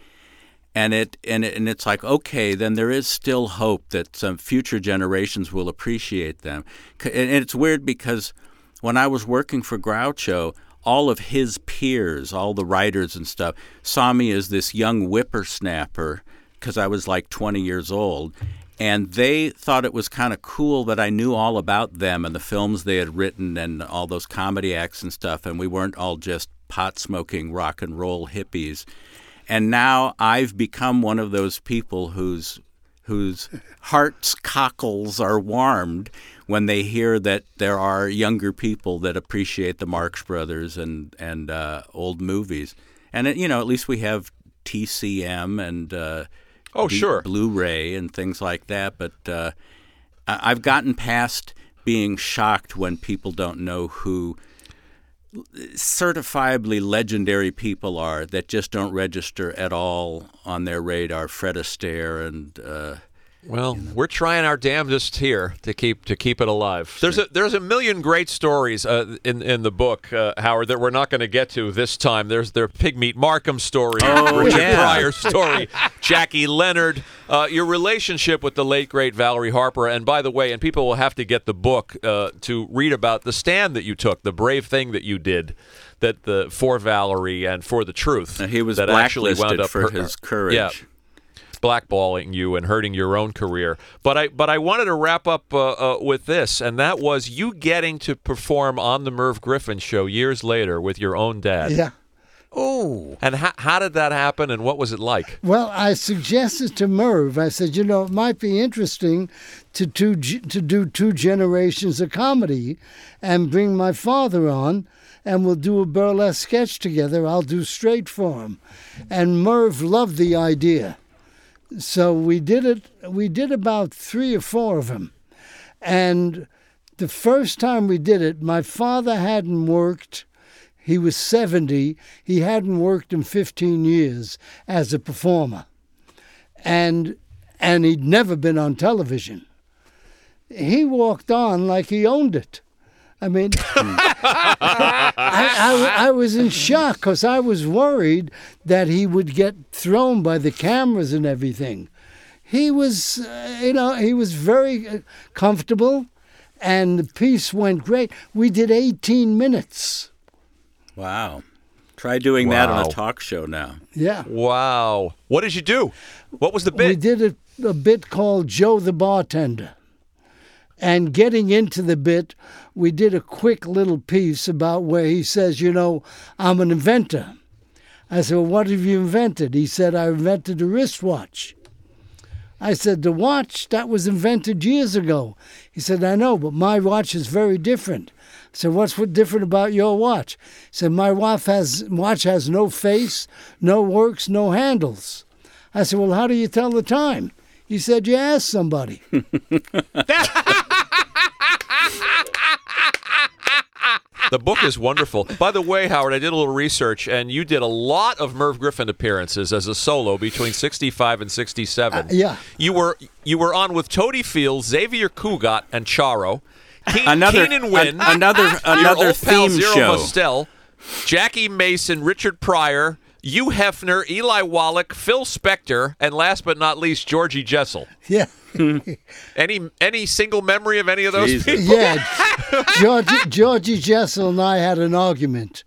And it and it, and it's like okay, then there is still hope that some future generations will appreciate them. And it's weird because when I was working for Groucho, all of his peers, all the writers and stuff, saw me as this young whippersnapper because I was like 20 years old. And they thought it was kind of cool that I knew all about them and the films they had written and all those comedy acts and stuff. And we weren't all just pot smoking rock and roll hippies. And now I've become one of those people whose whose hearts cockles are warmed when they hear that there are younger people that appreciate the Marx Brothers and and uh, old movies. And it, you know, at least we have TCM and uh, Oh, sure. Blu-ray and things like that. But uh, I- I've gotten past being shocked when people don't know who certifiably legendary people are that just don't register at all on their radar. Fred Astaire and uh, Well, we're trying our damnedest here to keep to keep it alive. There's a there's a million great stories uh, in in the book, uh, Howard, that we're not going to get to this time. There's their Pigmeat Markham story, Oh, Richard yeah. Pryor story, Jackie Leonard, uh, your relationship with the late great Valerie Harper, and by the way, and people will have to get the book uh, to read about the stand that you took, the brave thing that you did. That the for Valerie and for the truth, And he was that actually wound up for hur- his courage. Yeah, blackballing you and hurting your own career. But I but I wanted to wrap up uh, uh, with this, and that was you getting to perform on the Merv Griffin show years later with your own dad. Yeah. Oh. And how, how did that happen, and what was it like? Well, I suggested to Merv, I said, you know, it might be interesting to, to, to do two generations of comedy and bring my father on, and we'll do a burlesque sketch together. I'll do straight for him. And Merv loved the idea. So we did it, we did about three or four of them. And the first time we did it, my father hadn't worked. He was 70. He hadn't worked in 15 years as a performer. And and he'd never been on television. He walked on like he owned it. I mean, I, I, I was in shock because I was worried that he would get thrown by the cameras and everything. He was, uh, you know, he was very uh, comfortable, and the piece went great. We did 18 minutes. Wow. Try doing that on a talk show now. Yeah. Wow. What did you do? What was the bit? We did a, a bit called Joe the Bartender. And getting into the bit, we did a quick little piece about where he says, You know, I'm an inventor. I said, Well, what have you invented? He said, I invented a wristwatch. I said, The watch, that was invented years ago. He said, I know, but my watch is very different. I said, What's what different about your watch? He said, My watch has, watch has no face, no works, no handles. I said, Well, how do you tell the time? He said, You asked somebody. The book is wonderful. By the way, Howard, I did a little research, and you did a lot of Merv Griffin appearances as a solo between '65 and '67. Uh, yeah. you were you were on with Totie Fields, Xavier Cugat, and Charo. Keen, Another- Keenan Wynn, an- another- another old pal theme Zero show. Mostel, Jackie Mason, Richard Pryor, Hugh Hefner, Eli Wallach, Phil Spector, and last but not least, Georgie Jessel. Yeah. Any any single memory of any of those Jesus. people? Yeah, Georgie, Georgie Jessel and I had an argument.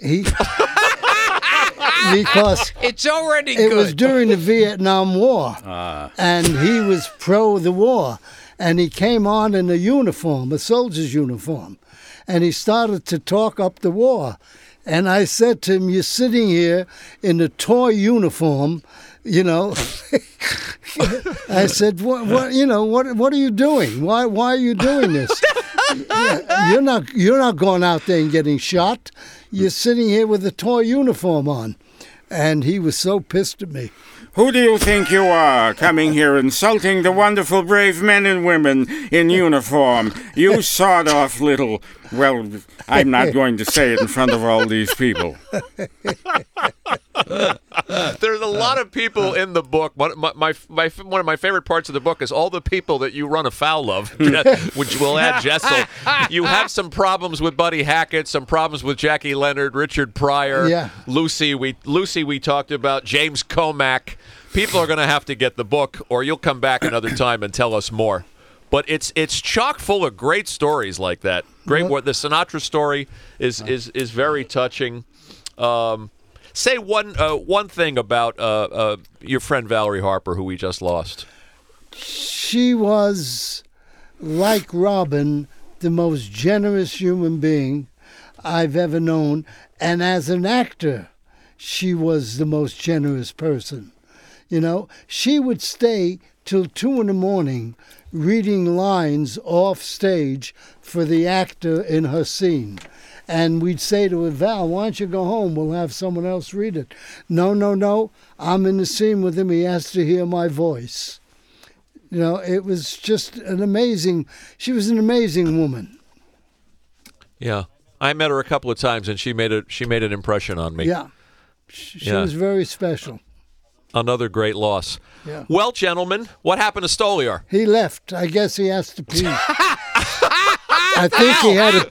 He because It's already it good. was during the Vietnam War, ah. and he was pro the war, and he came on in a uniform, a soldier's uniform, and he started to talk up the war. And I said to him, "You're sitting here in a toy uniform." You know, I said, "What? What? You know, what? What are you doing? Why? Why are you doing this? Yeah, you're not. You're not going out there and getting shot. You're sitting here with a toy uniform on." And he was so pissed at me. Who do you think you are, coming here insulting the wonderful brave men and women in uniform? You sawed off little. Well, I'm not going to say it in front of all these people. There's a lot of people in the book. One, my, my, my, one of my favorite parts of the book is all the people that you run afoul of, which will add Jessel. You have some problems with Buddy Hackett, some problems with Jackie Leonard, Richard Pryor, Yeah. Lucy. We Lucy we talked about James Komack. People are going to have to get the book, or you'll come back another time and tell us more. But it's it's chock full of great stories like that. Great, what the Sinatra story is is is very touching. Um, say one uh, one thing about uh, uh, your friend Valerie Harper, who we just lost. She was, like Robin, the most generous human being I've ever known. And as an actor, she was the most generous person. You know, she would stay till two in the morning reading lines off stage for the actor in her scene. And we'd say to her, Val, why don't you go home? We'll have someone else read it. No, no, no. I'm in the scene with him. He has to hear my voice. You know, it was just an amazing, she was an amazing woman. Yeah, I met her a couple of times, and she made a she made an impression on me. Yeah. She, she Yeah. was very special. Another great loss. Yeah. Well, gentlemen, what happened to Stoliar? He left. I guess he has to pee. I think he had to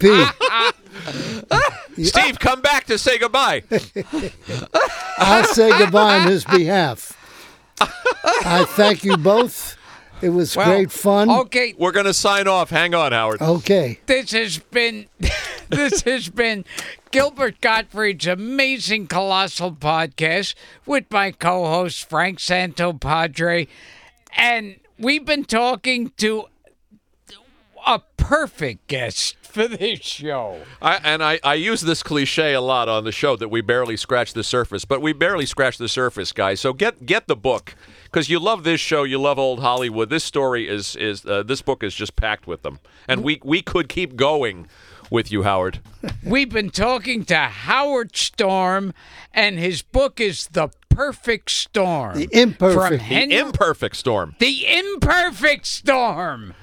pee. Steve, come back to say goodbye. I'll say goodbye on his behalf. I thank you both. It was Well, great fun. Okay, We're going to sign off. Hang on, Howard. Okay. this has been this has been Gilbert Gottfried's amazing colossal podcast with my co-host Frank Santopadre, and we've been talking to a perfect guest for this show. I, and I, I use this cliche a lot on the show that we barely scratch the surface, but we barely scratch the surface, guys. So get get the book because you love this show, you love old Hollywood. This story is is uh, this book is just packed with them, and we we could keep going with you, Howard. We've been talking to Howard Storm, and his book is The Perfect Storm. The imperfect. From Henry- The imperfect storm. The imperfect storm.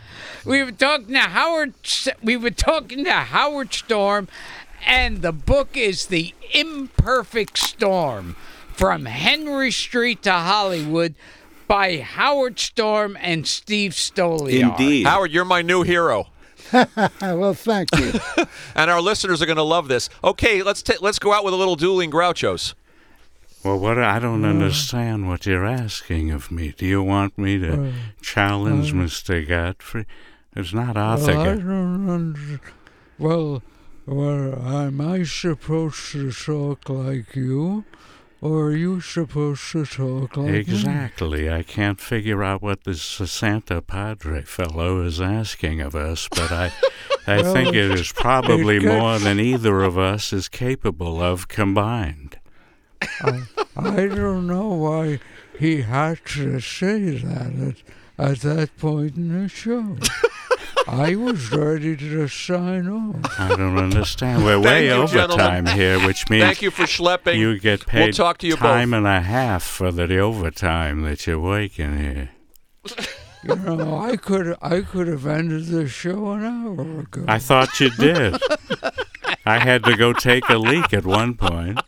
We were talking to Howard. We were talking to Howard Storm, and the book is the imperfect storm from Henry Street to Hollywood by Howard Storm and Steve Stoliar. Indeed. Howard, you're my new hero. well, thank you. and our listeners are going to love this. Okay, let's ta- let's go out with a little dueling Grouchos. Well, what I don't mm. understand what you're asking of me. Do you want me to mm. challenge mm. Mr. Godfrey? It's not Arthur. Well, I don't under, well, well, am I supposed to talk like you, or are you supposed to talk like? Exactly. I can't figure out what this Santa Padre fellow is asking of us, but I, I Well, think it is probably it more than either of us is capable of combined. I, I don't know why he had to say that at, at that point in the show. I was ready to sign off. I don't understand. We're way you, overtime gentlemen. here, which means Thank you for schlepping. you get paid. We'll paid talk to you time both. and a half for the overtime that you're working here. You know, I could I could have ended the show an hour ago. I thought you did. I had to go take a leak at one point.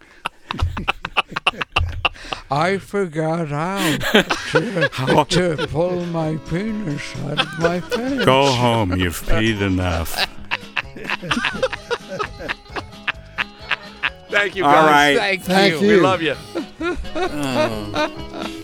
I forgot how to, How- to pull my penis out of my pants. Go home. You've peed enough. Thank you, All guys. right. Thank, Thank you. We love you. Oh.